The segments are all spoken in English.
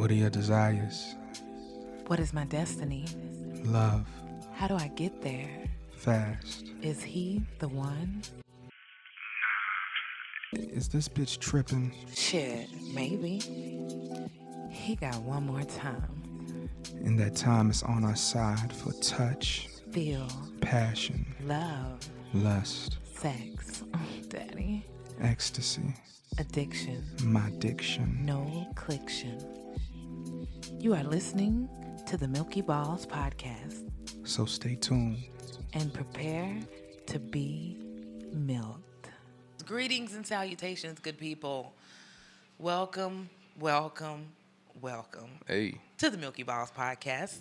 What are your desires? What is my destiny? Love. How do I get there? Fast. Is he the one? Is this bitch tripping? Shit, maybe. He got one more time. And that time is on our side for touch, Feel, passion, love, lust, sex, daddy, ecstasy, addiction, my diction. no cliction. You are listening to the Milky Balls podcast So stay tuned. and prepare to be milked. Greetings and salutations, good people. Welcome, welcome, welcome Hey. to the Milky Balls podcast.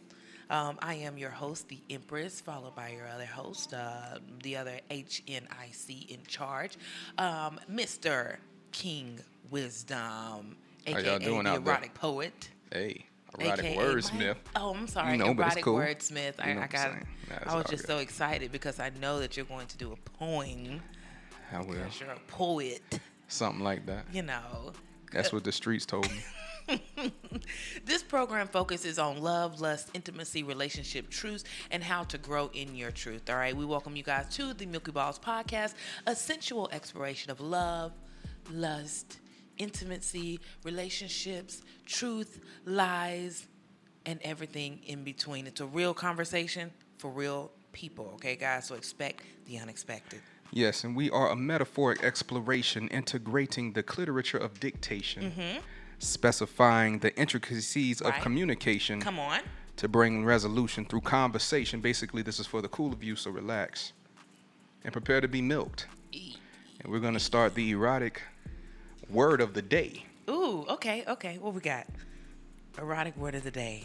Um, I am your host, the Empress, followed by your other host, uh, the other HNIC in charge, um, Mr. King Wisdom, aka y'all doing the out there? erotic poet. Hey, erotic AKA wordsmith. Oh, I'm sorry, You know, erotic cool. wordsmith. I, You know I got. That's I was just good. so excited because I know that you're going to do a poem. I will. Because you're a poet, Something like that. you know. That's what the streets told me. This program focuses on love, lust, intimacy, relationship, truths, and how to grow in your truth. All right, we welcome you guys to the Milky Balls podcast, a sensual exploration of love, lust, intimacy, relationships, truth, lies, and everything in between. It's a real conversation for real people, okay, guys? So expect the unexpected. Yes, and we are a metaphoric exploration integrating the cliterature of dictation, specifying the intricacies of Mm-hmm. Communication Come on. to bring resolution through conversation. Basically, this is for the cool of you, so relax and prepare to be milked. And we're going to start the erotic word of the day. Ooh, okay, okay. What we got? Erotic word of the day.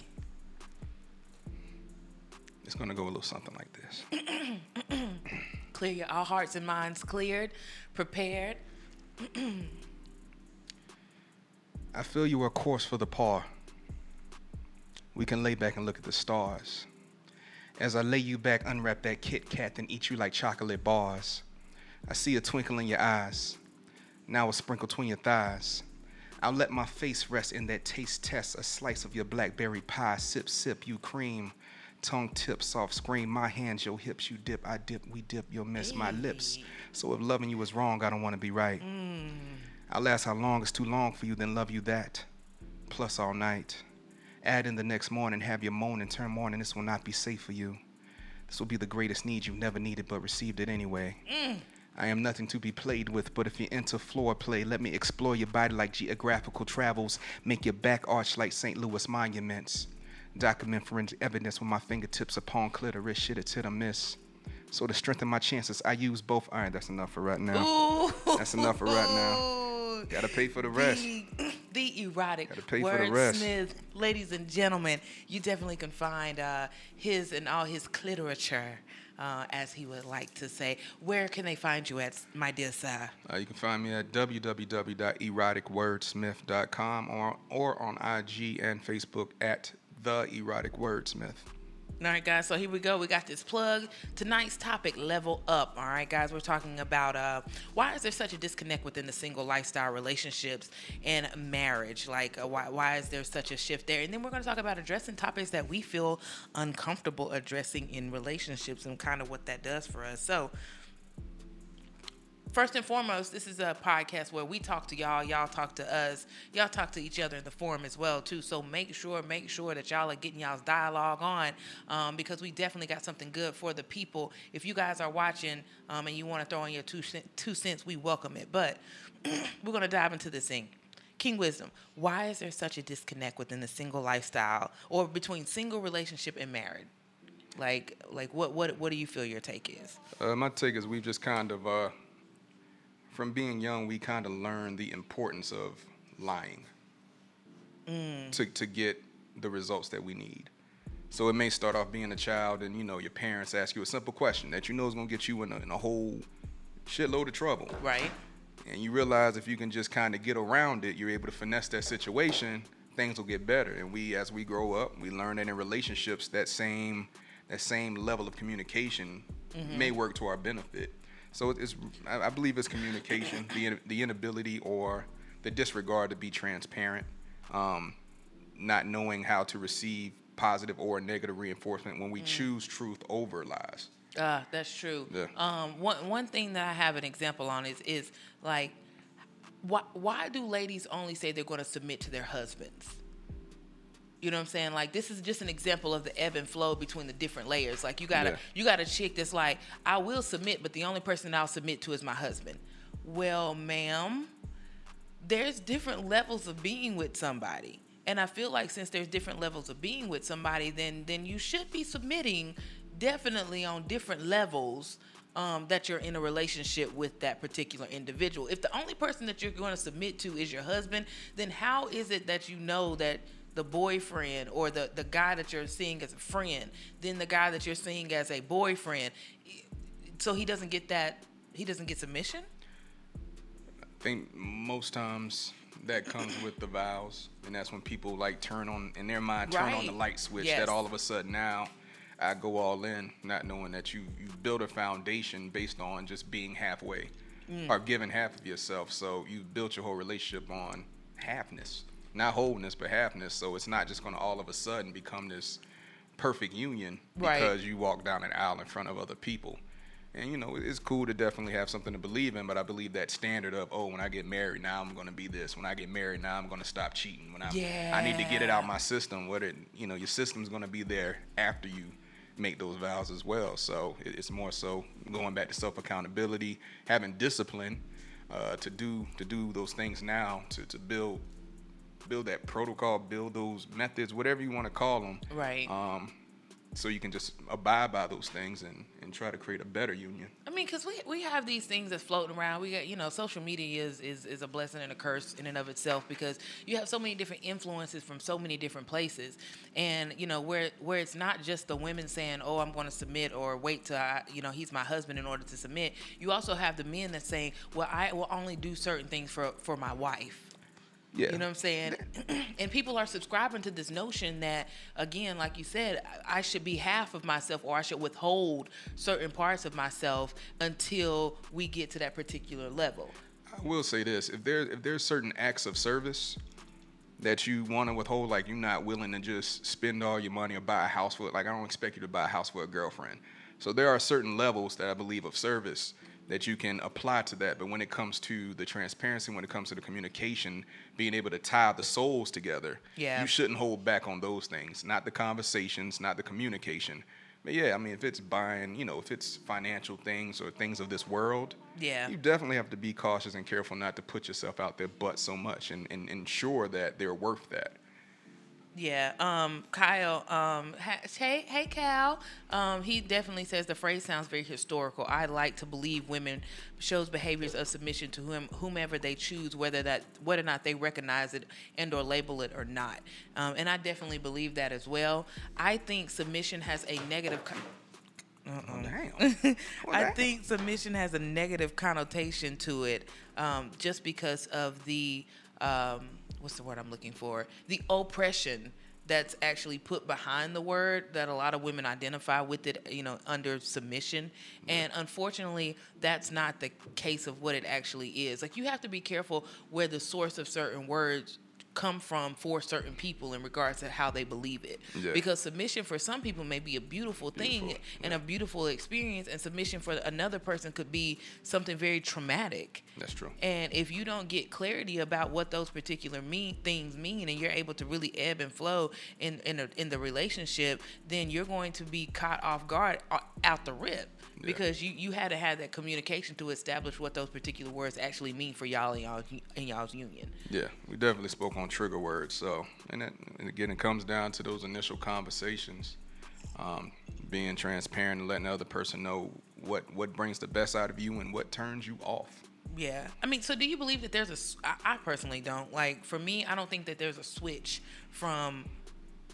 It's going to go a little something like this. clear your all hearts and minds cleared prepared I feel you are a course for the par. We can lay back and look at the stars. As I lay you back, unwrap that Kit Kat, and eat you like chocolate bars. I see a twinkle in your eyes. Now a sprinkle between your thighs. I'll let my face rest in that taste test. A slice of your blackberry pie. Sip, sip, you cream. Tongue tip, soft scream. My hands, your hips, you dip, I dip, we dip, you'll miss my lips. So if loving you is wrong, I don't want to be right. Mm. I'll ask how long is too long for you, then love you that. Plus all night. Add in the next morning, have your moan and turn morning. This will not be safe for you. This will be the greatest need you've never needed but received it anyway. Mm. I am nothing to be played with, but if you're into floor play, let me explore your body like geographical travels, make your back arch like St. Louis monuments. Document forensic evidence with my fingertips upon clitoris, shit, it's hit or miss. So to strengthen my chances, I use both. All right, that's enough for right now. Ooh. That's enough for right now. Gotta pay for the rest. the, the erotic Gotta pay for the rest. wordsmith ladies and gentlemen you definitely can find uh, his and all his cliterature uh, as he would like to say where can they find you at my dear sir Uh, you can find me at www.eroticwordsmith.com or, or on IG and Facebook at The Erotic Wordsmith. All right, guys. So here we go. We got this plug. Tonight's topic: level up. All right, guys. We're talking about uh, why is there such a disconnect within the single lifestyle, relationships, and marriage? Like, uh, why why is there such a shift there? And then we're going to talk about addressing topics that we feel uncomfortable addressing in relationships and kind of what that does for us. So. First and foremost, this is a podcast where we talk to y'all, y'all talk to us, y'all talk to each other in the forum as well too. So make sure, make sure that y'all are getting y'all's dialogue on, um, because we definitely got something good for the people. If you guys are watching um, and you want to throw in your two two cents, we welcome it. But we're gonna dive into this thing. King Wisdom, why is there such a disconnect within the single lifestyle or between single relationship and married? Like, like what, what, what do you feel your take is? Uh, my take is we've just kind of, uh, from being young, we kind of learn the importance of lying mm. to, to get the results that we need. So it may start off being a child, and you know your parents ask you a simple question that you know is gonna get you in a, in a whole shitload of trouble. Right? and you realize if you can just kind of get around it, you're able to finesse that situation. Things will get better. And we, as we grow up, we learn that in relationships, that same that same level of communication mm-hmm. may work to our benefit. So it's, I believe it's communication, the the inability or the disregard to be transparent. Um, not knowing how to receive positive or negative reinforcement when we choose truth over lies. Uh, that's true. Yeah. Um, one one thing that I have an example on is is like, why why do ladies only say they're going to submit to their husbands? You know what I'm saying? Like this is just an example of the ebb and flow between the different layers. Like you got a Yeah. you got a chick that's like, I will submit, but the only person I'll submit to is my husband. Well, ma'am, there's different levels of being with somebody. And I feel like since there's different levels of being with somebody, then then you should be submitting definitely on different levels um, that you're in a relationship with that particular individual. If the only person that you're going to submit to is your husband, then how is it that you know that the boyfriend or the, the guy that you're seeing as a friend, then the guy that you're seeing as a boyfriend, so he doesn't get that, he doesn't get submission? I think most times that comes with the vows, and that's when people like turn on in their mind turn on the light switch. Yes. That all of a sudden now I go all in, not knowing that you you build a foundation based on just being halfway Mm. or giving half of yourself. So you built your whole relationship on halfness, not wholeness, but halfness. So it's not just going to all of a sudden become this perfect union Right. because you walk down an aisle in front of other people. And you know, it's cool to definitely have something to believe in, but I believe that standard of oh, when I get married, now I'm gonna be this. When I get married, now I'm gonna stop cheating. When I yeah. I need to get it out my system. What it you know, your system's gonna be there after you make those vows as well. So it's more so going back to self accountability, having discipline uh, to do to do those things now to to build build that protocol, build those methods, whatever you want to call them. Right. Um, so you can just abide by those things and, and try to create a better union. I mean, because we, we have these things that's floating around. We got, you know, social media is, is, is a blessing and a curse in and of itself because you have so many different influences from so many different places. And, you know, where, where it's not just the women saying, oh, I'm going to submit or wait till, I, you know, he's my husband in order to submit. You also have the men that's saying, well, I will only do certain things for, for my wife. Yeah. You know what I'm saying? and people are subscribing to this notion that, again, like you said, I should be half of myself or I should withhold certain parts of myself until we get to that particular level. I will say this: if there if there's certain acts of service that you want to withhold, like you're not willing to just spend all your money or buy a house for, it. like I don't expect you to buy a house for a girlfriend. So there are certain levels that I believe of service that you can apply to that. But when it comes to the transparency, when it comes to the communication, being able to tie the souls together, Yeah. you shouldn't hold back on those things. Not the conversations, not the communication. But yeah, I mean, if it's buying, you know, if it's financial things or things of this world, Yeah. you definitely have to be cautious and careful not to put yourself out there but so much and, and ensure that they're worth that. Yeah, um, Kyle. Um, ha- hey, hey, Cal. Um, he definitely says the phrase sounds very historical. I like to believe women shows behaviors of submission to whom, whomever they choose, whether that whether or not they recognize it and or label it or not. Um, and I definitely believe that as well. I think submission has a negative. Con- Oh, damn. I think submission has a negative connotation to it, um, just because of the um, what's the word I'm looking for? The oppression that's actually put behind the word that a lot of women identify with it, you know, under submission. And unfortunately, that's not the case of what it actually is. Like you have to be careful where the source of certain words come from for certain people in regards to how they believe it Yeah. because submission for some people may be a beautiful thing Beautiful, and a beautiful experience and submission for another person could be something very traumatic That's true. and if you don't get clarity about what those particular mean things mean and you're able to really ebb and flow in in, a, in the relationship then you're going to be caught off guard uh, out the rip because you, you had to have that communication to establish what those particular words actually mean for y'all in y'all's, in y'all's union Yeah, we definitely spoke on trigger words. So, and, that, and again, it comes down to those initial conversations, um, being transparent and letting the other person know what what brings the best out of you and what turns you off. Yeah. I mean, so do you believe that there's a? I, I personally don't. Like for me, I don't think that there's a switch from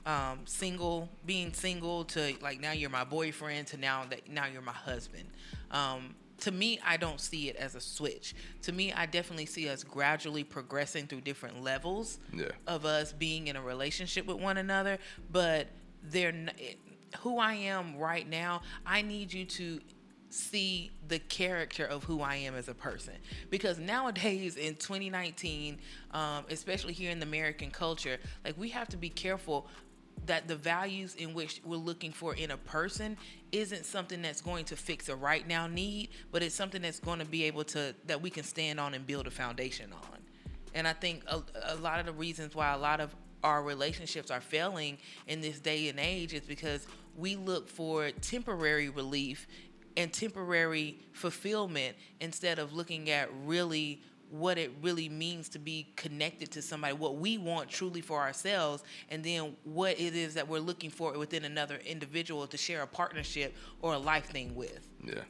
um, single, being single to like now you're my boyfriend to now that now you're my husband. Um, to me, I don't see it as a switch. To me, I definitely see us gradually progressing through different levels Yeah. of us being in a relationship with one another. But they're n- who I am right now. I need you to see the character of who I am as a person. Because nowadays in 2019, um, especially here in the American culture, like we have to be careful that the values in which we're looking for in a person isn't something that's going to fix a right now need, but it's something that's going to be able to that we can stand on and build a foundation on. And I think a, a lot of the reasons why a lot of our relationships are failing in this day and age is because we look for temporary relief and temporary fulfillment instead of looking at really what it really means to be connected to somebody, what we want truly for ourselves, and then what it is that we're looking for within another individual to share a partnership or a life thing with. Yeah.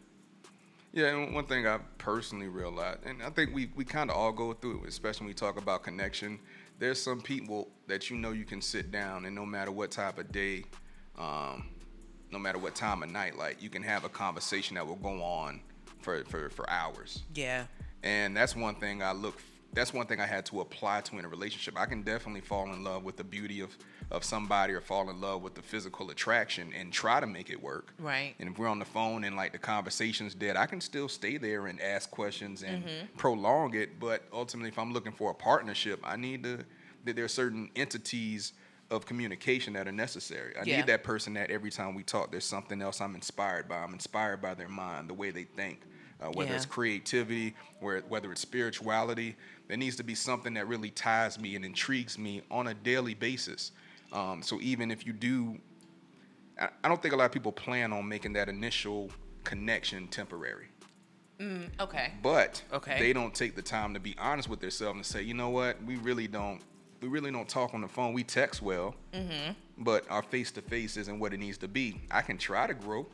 Yeah, and one thing I personally realized, and I think we, we kind of all go through it, especially when we talk about connection. There's some people that you know you can sit down, and no matter what type of day, um, no matter what time of night, like you can have a conversation that will go on for, for, for hours. Yeah. And that's one thing I look. That's one thing I had to apply to in a relationship. I can definitely fall in love with the beauty of of somebody or fall in love with the physical attraction and try to make it work. Right. And if we're on the phone and like the conversation's dead, I can still stay there and ask questions and mm-hmm. prolong it. But ultimately, if I'm looking for a partnership, I need to. That there are certain entities of communication that are necessary. I Yeah. need that person that every time we talk, there's something else I'm inspired by. I'm inspired by their mind, the way they think, uh, whether Yeah. it's creativity, where, whether it's spirituality. There needs to be something that really ties me and intrigues me on a daily basis. Um, so even if you do, I, I don't think a lot of people plan on making that initial connection temporary. Okay. But Okay. they don't take the time to be honest with themselves and say, you know what, we really don't, we really don't talk on the phone. We text well, Mm-hmm. but our face to face isn't what it needs to be. I can try to grow.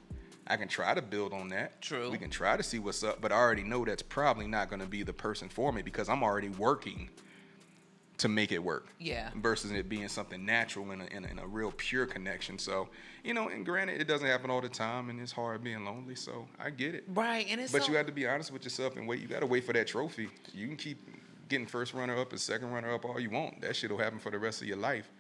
I can try to build on that. True. We can try to see what's up, but I already know that's probably not going to be the person for me because I'm already working to make it work. Yeah. Versus it being something natural and a, in a, in a real pure connection. So, you know, and granted, it doesn't happen all the time and it's hard being lonely. So I get it. Right. And it's But so, you have to be honest with yourself and wait. You got to wait for that trophy. You can keep getting first runner up and second runner up all you want. That shit will happen for the rest of your life.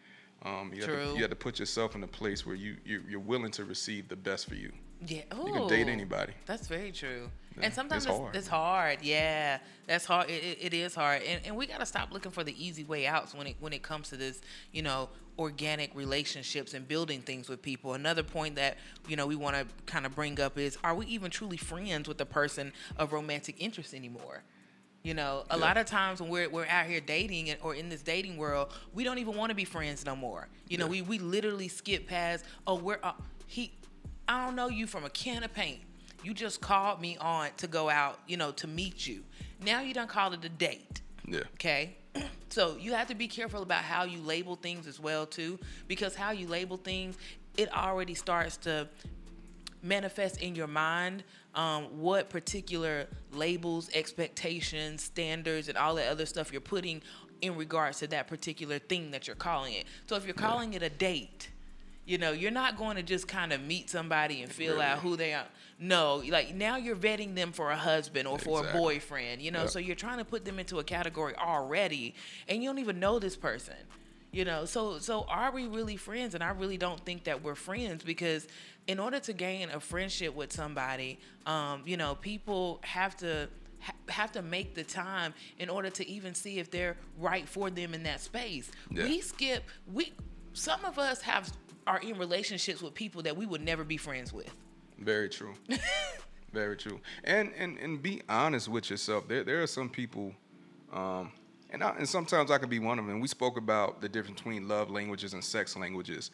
Um, you, Have True. to, you have to put yourself in a place where you you're, you're willing to receive the best for you. Yeah. You can date anybody. That's very true. Yeah, and sometimes it's it's, hard. it's hard. Yeah, that's hard. It, it, it is hard, and, and we got to stop looking for the easy way outs when it when it comes to this, you know, organic relationships and building things with people. Another point that you know we want to kind of bring up is: Are we even truly friends with the person of romantic interest anymore? You know, a Yeah. lot of times when we're we're out here dating and, or in this dating world, we don't even want to be friends no more. You know, Yeah. we we literally skip past. Oh, we're uh, he. I don't know you from a can of paint. You just called me on to go out, you know, to meet you. Now you don't call it a date. Yeah. Okay. So you have to be careful about how you label things as well too, because how you label things, it already starts to manifest in your mind um, what particular labels, expectations, standards, and all that other stuff you're putting in regards to that particular thing that you're calling it. So if you're calling it a date, you know, you're not going to just kind of meet somebody and feel out who they are. No, like now you're vetting them for a husband or for a boyfriend, you know, Yep. so you're trying to put them into a category already and you don't even know this person. You know, so so are we really friends? And I really don't think that we're friends because in order to gain a friendship with somebody, um, you know, people have to have to make the time in order to even see if they're right for them in that space. Yeah. We skip we some of us have are in relationships with people that we would never be friends with. Very true. Very true. And and and be honest with yourself. There there are some people, um, and I, and sometimes I could be one of them. We spoke about the difference between love languages and sex languages.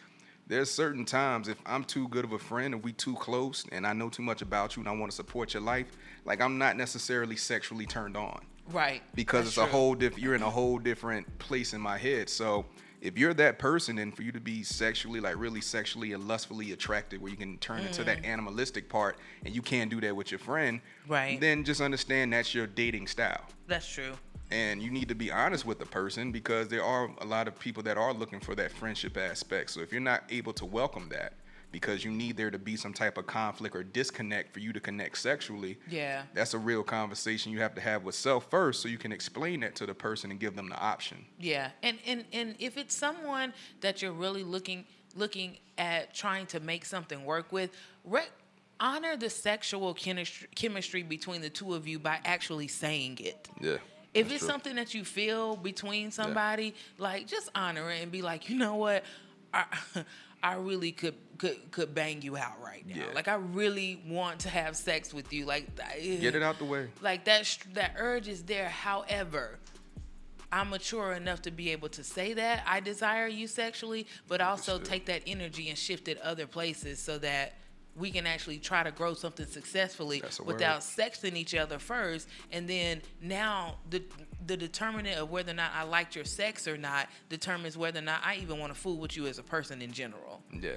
There's certain times if I'm too good of a friend and we too close, and I know too much about you and I want to support your life, like I'm not necessarily sexually turned on Right. because That's it's a whole different you're in a whole different place in my head so if you're that person and for you to be sexually like really sexually and lustfully attracted where you can turn into that mm. animalistic part and you can't do that with your friend Right. then just understand that's your dating style That's true. and you need to be honest with the person because there are a lot of people that are looking for that friendship aspect so if you're not able to welcome that because you need there to be some type of conflict or disconnect for you to connect sexually Yeah. that's a real conversation you have to have with self first so you can explain that to the person and give them the option Yeah, and and and if it's someone that you're really looking looking at trying to make something work with, re- honor the sexual chemistry, chemistry between the two of you by actually saying it. Yeah. If it's true. something that you feel between somebody, like just honor it and be like, you know what, I, I really could could could bang you out right now. Yeah. Like I really want to have sex with you. Like Get it out the way. Like that that urge is there. However, I'm mature enough to be able to say that I desire you sexually, but also Understood. take that energy and shift it other places so that we can actually try to grow something successfully That's without sexting each other first. And then now the the determinant of whether or not I liked your sex or not determines whether or not I even want to fool with you as a person in general Yeah.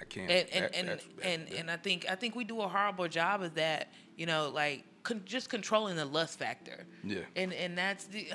I can't. and and that- and that's- that- and, yeah. and I think I think we do a horrible job of that. You know, like con- just controlling the lust factor. Yeah. And and that's the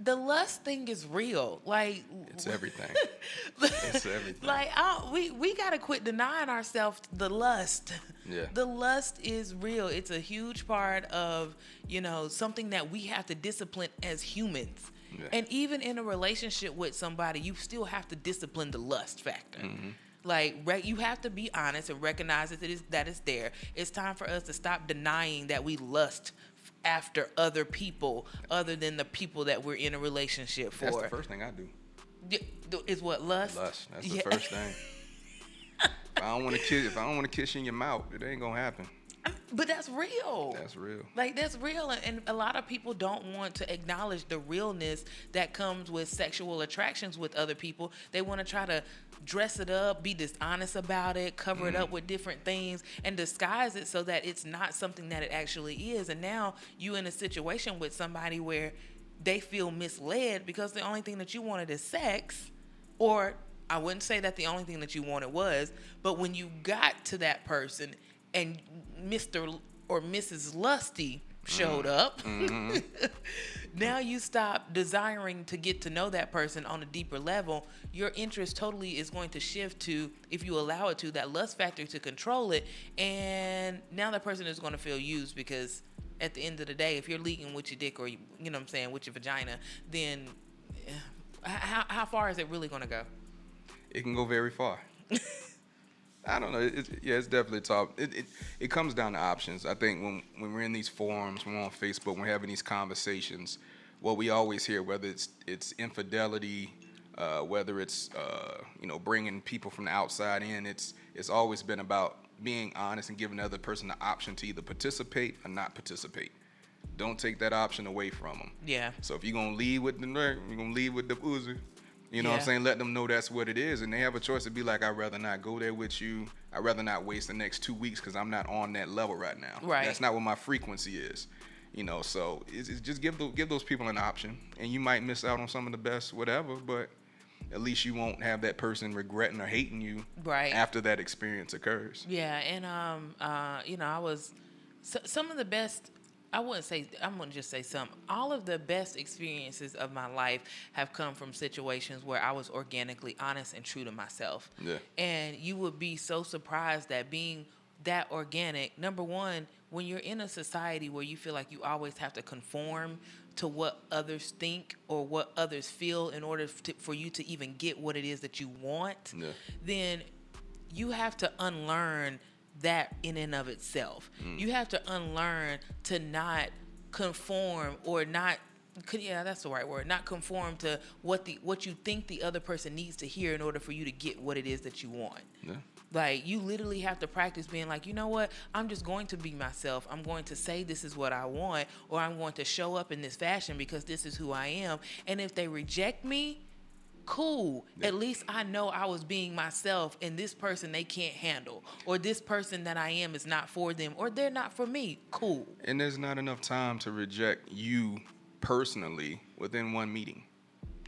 the lust thing is real. Like It's everything. It's everything. Like I, we we gotta quit denying ourselves the lust. Yeah. The lust is real. It's a huge part of you know something that we have to discipline as humans. Yeah. And even in a relationship with somebody, you still have to discipline the lust factor. Mm-hmm. Like re- you have to be honest and recognize that it is that it's there. It's time for us to stop denying that we lust after other people other than the people that we're in a relationship for. That's the first thing I do. Is what lust? Lust. That's the Yeah. first thing. if I don't want to kiss, if I don't want to kiss you in your mouth, it ain't gonna happen. But that's real. That's real. Like that's real, and- and a lot of people don't want to acknowledge the realness that comes with sexual attractions with other people. They want to try to dress it up, be dishonest about it, cover it Mm. up with different things, and disguise it so that it's not something that it actually is. And now you in a situation with somebody where they feel misled because the only thing that you wanted is sex, or I wouldn't say that the only thing that you wanted was, but when you got to that person and Mr. or Mrs. Lusty showed up, now you stop desiring to get to know that person on a deeper level. Your interest totally is going to shift to, if you allow it to, that lust factor to control it. And now that person is going to feel used because at the end of the day, if you're leaking with your dick or, you, you know what I'm saying, with your vagina, then eh, how, how far is it really going to go? It can go very far. I don't know. Yeah, it's definitely tough. It, it it comes down to options. I think when when we're in these forums, when we're on Facebook, we're having these conversations. What we always hear, whether it's it's infidelity, uh, whether it's uh, you know bringing people from the outside in, it's it's always been about being honest and giving the other person the option to either participate or not participate. Don't take that option away from them. Yeah. So if you're gonna leave with the nerd, you're gonna leave with the Uzi. You know what I'm saying? Let them know that's what it is, and they have a choice to be like, I'd rather not go there with you. I'd rather not waste the next two weeks because I'm not on that level right now. Right. That's not what my frequency is. You know, so it's, it's just give the, give those people an option, and you might miss out on some of the best, whatever. But at least you won't have that person regretting or hating you Right. after that experience occurs. Yeah, and um, uh, you know, I was so, some of the best. I wouldn't say I'm gonna just say some. All of the best experiences of my life have come from situations where I was organically honest and true to myself. Yeah. And you would be so surprised that being that organic, number one, when you're in a society where you feel like you always have to conform to what others think or what others feel in order to, for you to even get what it is that you want, Yeah. then you have to unlearn that in and of itself. Mm. You have to unlearn to not conform or not yeah that's the right word. Not conform to what the what you think the other person needs to hear in order for you to get what it is that you want. Yeah. Like you literally have to practice being like, you know what? I'm just going to be myself. I'm going to say this is what I want, or I'm going to show up in this fashion because this is who I am. And if they reject me, cool. At least I know I was being myself, and this person they can't handle, or this person that I am is not for them, or they're not for me. Cool. And there's not enough time to reject you personally within one meeting.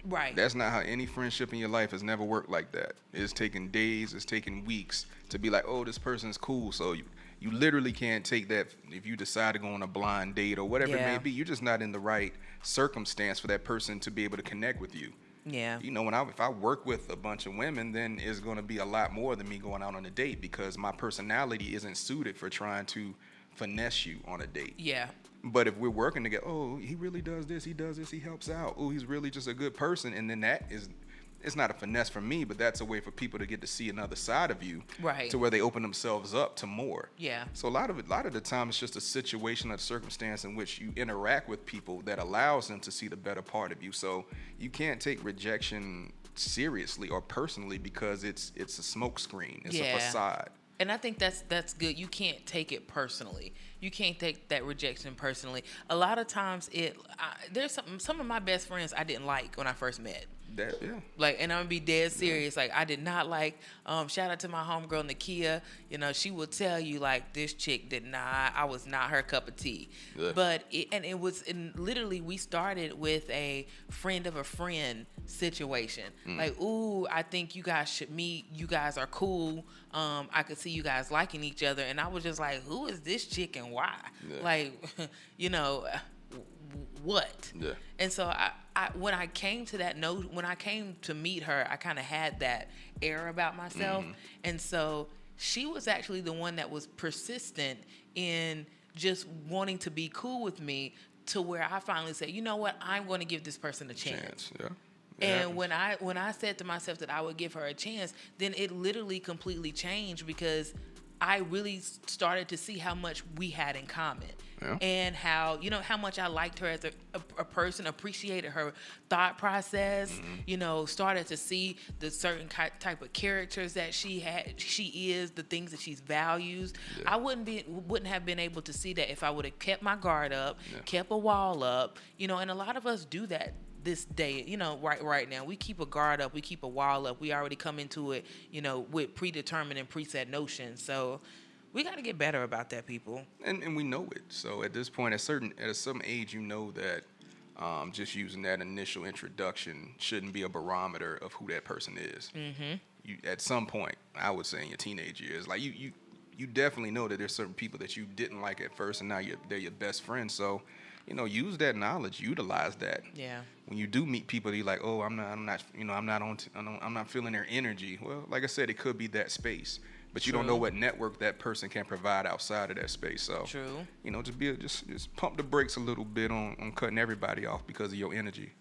Right. That's not how any friendship in your life has never worked like that. It's taken days, it's taken weeks to be like, oh, this person's cool. So you, you literally can't take that if you decide to go on a blind date or whatever it may be. You're just not in the right circumstance for that person to be able to connect with you. Yeah. You know, when I if I work with a bunch of women, then it's going to be a lot more than me going out on a date because my personality isn't suited for trying to finesse you on a date. Yeah. But if we're working together, oh, he really does this, he does this, he helps out. Oh, he's really just a good person, and then that is it's not a finesse for me, but that's a way for people to get to see another side of you, Right. To where they open themselves up to more. Yeah. So a lot of it, a lot of the time, it's just a situation, a circumstance in which you interact with people that allows them to see the better part of you. So you can't take rejection seriously or personally because it's it's a smokescreen, it's Yeah. a facade. And I think that's that's good. You can't take it personally. You can't take that rejection personally. A lot of times, it I, there's some some of my best friends I didn't like when I first met. That yeah. Like, and I'm gonna be dead serious. Like, I did not like. Um, shout out to my homegirl Nakia. You know, she will tell you like this chick did not. I was not her cup of tea. Yeah. But it, and it was and literally we started with a friend of a friend situation. Mm. Like, ooh, I think you guys should meet. You guys are cool. Um, I could see you guys liking each other, and I was just like, who is this chick and why? Yeah. Like, you know, what? Yeah. And so I, I when I came to that note, when I came to meet her, I kind of had that air about myself, Mm-hmm. and so she was actually the one that was persistent in just wanting to be cool with me to where I finally said, you know what, I'm going to give this person a chance. Chance. Yeah. And when I when I said to myself that I would give her a chance, then it literally completely changed because I really started to see how much we had in common. Yeah. And how you know how much I liked her as a, a, a person, appreciated her thought process. Mm-hmm. You know, started to see the certain ki- type of characters that she had, she is, the things that she's values. I wouldn't be wouldn't have been able to see that if I would have kept my guard up, Yeah. kept a wall up. You know, and a lot of us do that this day you know right right now we keep a guard up we keep a wall up we already come into it you know with predetermined and preset notions so we got to get better about that people and, and we know it. So at this point, at certain at some age, you know that um, just using that initial introduction shouldn't be a barometer of who that person is. Mm-hmm. You at some point, I would say in your teenage years, like you you you definitely know that there's certain people that you didn't like at first, and now you're they're your best friends. So you know, use that knowledge, utilize that. yeah When you do meet people, you're like, oh, I'm not, I'm not, you know, I'm not on, t- I don't- I'm not feeling their energy. Well, like I said, it could be that space, but you don't know what network that person can provide outside of that space. So, True. you know, just be, a, just, just pump the brakes a little bit on, on cutting everybody off because of your energy.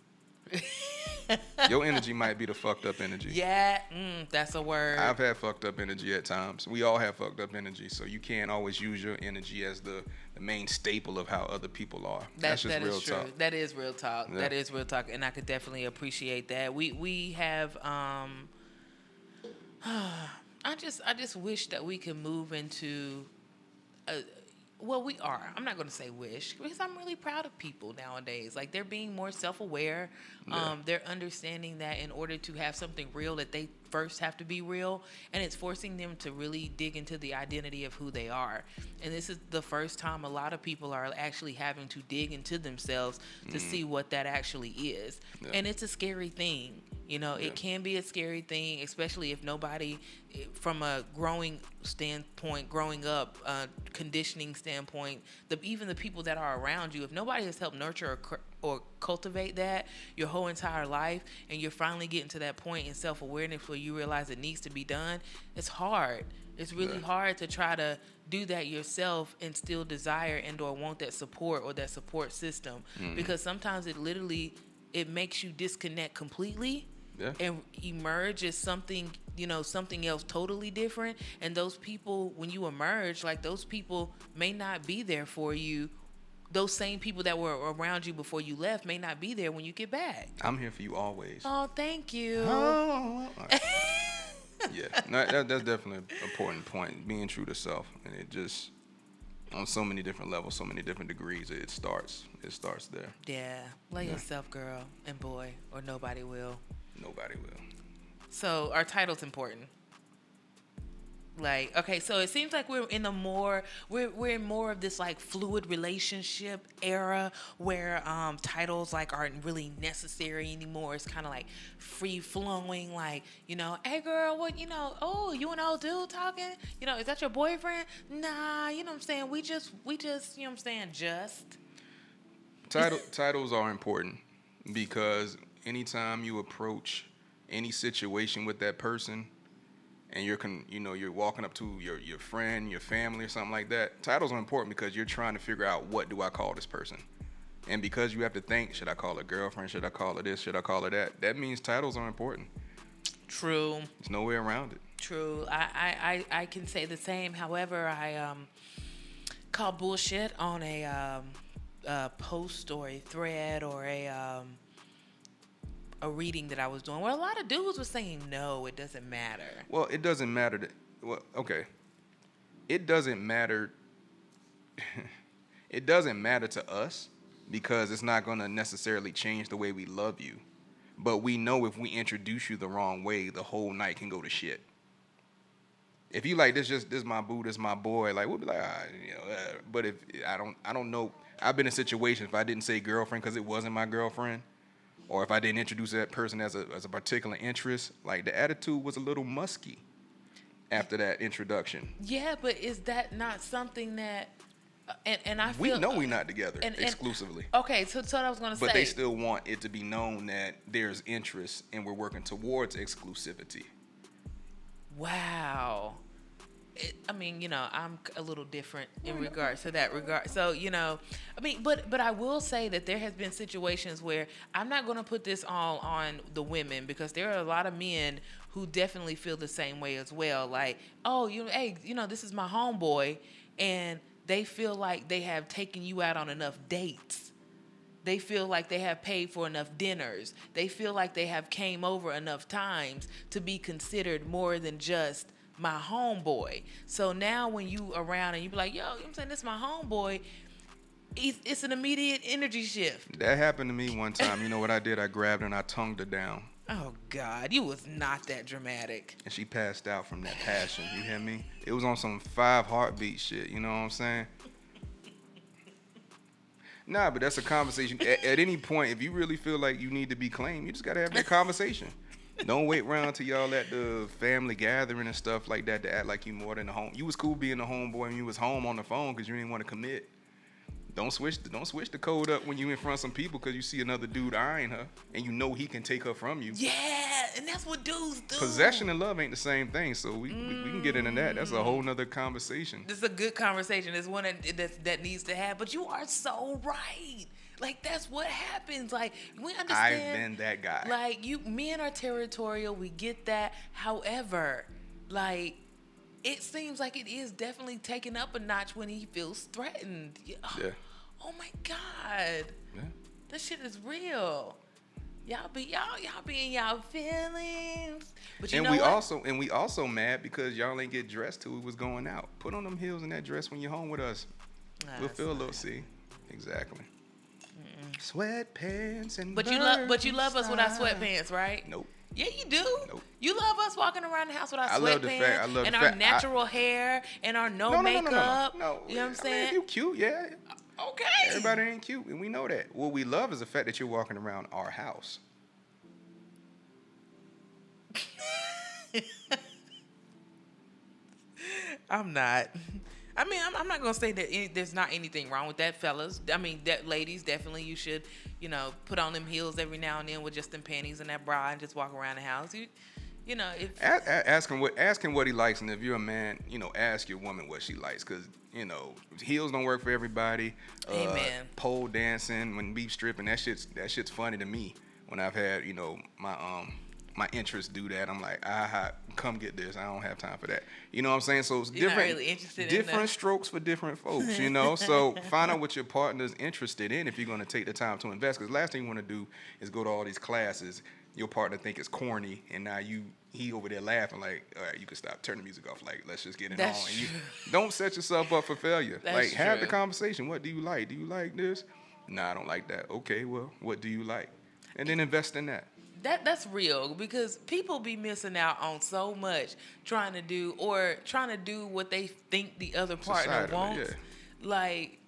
your energy might be the fucked up energy. yeah mm, that's a word I've had fucked up energy at times. We all have fucked up energy, so you can't always use your energy as the, the main staple of how other people are. That, That's just that real is true. talk. That is real talk. Yeah. That is real talk, and I could definitely appreciate that. We we have. um I just I just wish that we could move into. A, well, we are. I'm not going to say wish because I'm really proud of people nowadays. Like they're being more self-aware. Yeah. Um, they're understanding that in order to have something real, that they first have to be real, and it's forcing them to really dig into the identity of who they are. And this is the first time a lot of people are actually having to dig into themselves to see what that actually is. Yeah. And it's a scary thing. You know, Yeah. it can be a scary thing, especially if nobody, eh, from a growing standpoint, growing up, uh, conditioning standpoint, the even the people that are around you, if nobody has helped nurture or, or cultivate that your whole entire life, and you're finally getting to that point in self awareness where you realize it needs to be done, it's hard. It's really Yeah. hard to try to do that yourself and still desire and or want that support or that support system because sometimes it literally it makes you disconnect completely Yeah. and emerge as something you know something else totally different and those people when you emerge like those people may not be there for you those same people that were around you before you left may not be there when you get back I'm here for you always. oh thank you Oh. yeah, no, that, that's definitely an important point. Being true to self, and it just on so many different levels, so many different degrees. It starts. It starts there. yeah love Yeah. yourself girl and boy or nobody will Nobody will. So our title's important. Like, okay, so it seems like we're in a more we're we're in more of this like fluid relationship era where um titles like aren't really necessary anymore. It's kind of like free flowing, like, you know, hey girl, what you know, oh, you and old dude talking? You know, is that your boyfriend? Nah, you know what I'm saying? We just we just, you know what I'm saying, just Title, titles are important because anytime you approach any situation with that person, and you're con, you know you're walking up to your your friend, your family, or something like that. Titles are important because you're trying to figure out what do I call this person, and because you have to think, should I call her girlfriend? Should I call her this? Should I call her that? That means titles are important. True. There's no way around it. True. I, I, I, I can say the same. However, I um call bullshit on a um a post or a thread or a um a reading that I was doing where a lot of dudes were saying no, it doesn't matter. Well, it doesn't matter. To, well, okay. It doesn't matter. it doesn't matter to us because it's not going to necessarily change the way we love you. But we know if we introduce you the wrong way, the whole night can go to shit. If you like this, just this my boo, this my boy, like we'll be like, ah, you know. Uh, but if I don't, I don't know. I've been in situations if I didn't say girlfriend because it wasn't my girlfriend, or if I didn't introduce that person as a as a particular interest, like the attitude was a little musky after that introduction. Yeah, but is that not something that uh, and and I We know we're not together and- and- exclusively. Okay, so, so what I was gonna But say. But they still want it to be known that there's interest and we're working towards exclusivity. Wow. It, I mean, you know, I'm a little different in regards to that regard. So, you know, I mean, but but I will say that there has been situations where I'm not going to put this all on the women because there are a lot of men who definitely feel the same way as well. Like, oh, you know, hey, you know, this is my homeboy, and they feel like they have taken you out on enough dates they feel like they have paid for enough dinners they feel like they have came over enough times to be considered more than just my homeboy so now when you around and you be like yo i'm saying this is my homeboy it's, it's an immediate energy shift That happened to me one time. You know what I did? I grabbed her and I tongued her down. oh god you was not that dramatic And she passed out from that passion. You hear me? It was on some five heartbeat shit. You know what I'm saying? Nah, but that's a conversation. At, at any point, if you really feel like you need to be claimed, you just gotta have that conversation. Don't wait around till y'all at the family gathering and stuff like that to act like you more than a home. You was cool being a homeboy and you was home on the phone because you didn't want to commit. Don't switch. The, don't switch the code up when you in front of some people because you see another dude eyeing her and you know he can take her from you. yeah and that's what dudes do Possession and love ain't the same thing, so we, we, we can get into that. That's a whole nother conversation. this is a good conversation. It's one that that, that needs to have. But you are so right. Like that's what happens. Like we understand. I've been that guy. Like you, men are territorial. We get that. However, like it seems like it is definitely taken up a notch when he feels threatened. Yeah. Oh, yeah. Oh my god, Yeah. that shit is real. Y'all be y'all y'all be in y'all feelings. But you and know we what? also and we also mad because y'all ain't get dressed till we was going out. Put on them heels and that dress when you're home with us. Nah, we'll feel a little see. Exactly. Sweatpants and But you love but you love us with our sweatpants, right? Nope. Yeah, you do. Nope. You love us walking around the house with our I sweatpants fact- I love and our fact- I- natural hair and our no, No, makeup. no, no, no. no. You know what I'm I mean, saying? you cute, yeah. okay. Everybody ain't cute, and we know that. What we love is the fact that you're walking around our house. I'm not. I mean, I'm, I'm not gonna say that any, there's not anything wrong with that, fellas. I mean, that ladies definitely you should, you know, put on them heels every now and then with just them panties and that bra and just walk around the house. You, you know, if ask him what ask him what he likes, and if you're a man, you know, ask your woman what she likes, because you know heels don't work for everybody. Uh, Amen. Pole dancing, when beef stripping, that shit's that shit's funny to me. When I've had you know my um my interests do that, I'm like, ah, come get this. I don't have time for that. You know what I'm saying? So it's You're different, really interested in strokes for different folks. You know, so find out what your partner's interested in if you're going to take the time to invest. Because last thing you want to do is go to all these classes. Your partner think it's corny, and now you he over there laughing like, all right, you can stop, turn the music off. Like, let's just get it That's on. And you don't set yourself up for failure. That's like, have the conversation. What do you like? Do you like this? Nah, I don't like that. Okay, well, what do you like? And then invest in that. That that's real because people be missing out on so much trying to do or trying to do what they think the other partner Societally, wants. yeah. Like,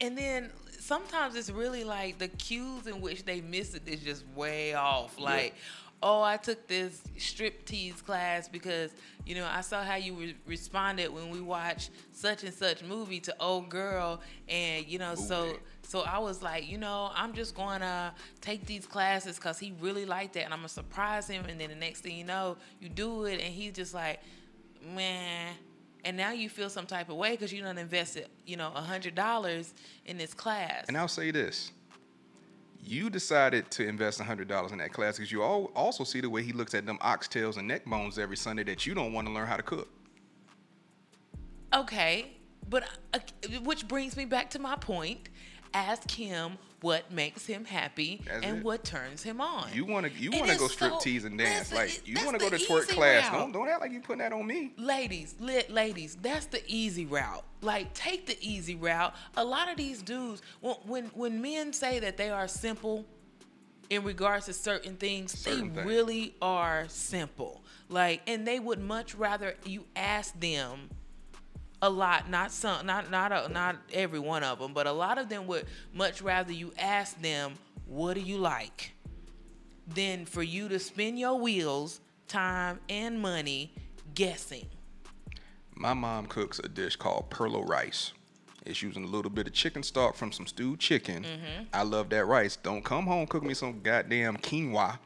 and then sometimes it's really like the cues in which they miss it is just way off. Like, oh, I took this strip tease class because you know I saw how you re- responded when we watched such and such movie to old girl, and you know so. Booty. So I was like, you know, I'm just going to take these classes because he really liked that, and I'm gonna surprise him. And then the next thing you know, you do it, and he's just like, man. And now you feel some type of way because you done invested, you know, a hundred dollars in this class. And I'll say this: You decided to invest hundred dollars in that class because you all also see the way he looks at them oxtails and neck bones every Sunday that you don't want to learn how to cook. Okay, but uh, which brings me back to my point. Ask him what makes him happy That's and it. what turns him on. You want to you want to go strip so- tease and dance like you want to go to twerk class. route. Don't don't act like you putting that on me. ladies, lit ladies, that's the easy route. Like take the easy route. A lot of these dudes, when when, when men say that they are simple in regards to certain things, Certain they things. really are simple. Like, and they would much rather you ask them a lot, not some, not not a, not every one of them, but a lot of them would much rather you ask them, "What do you like?" than for you to spend your wheels, time, and money guessing. My mom cooks a dish called perlo rice. It's using a little bit of chicken stock from some stewed chicken. Mm-hmm. I love that rice. Don't come home cook me some goddamn quinoa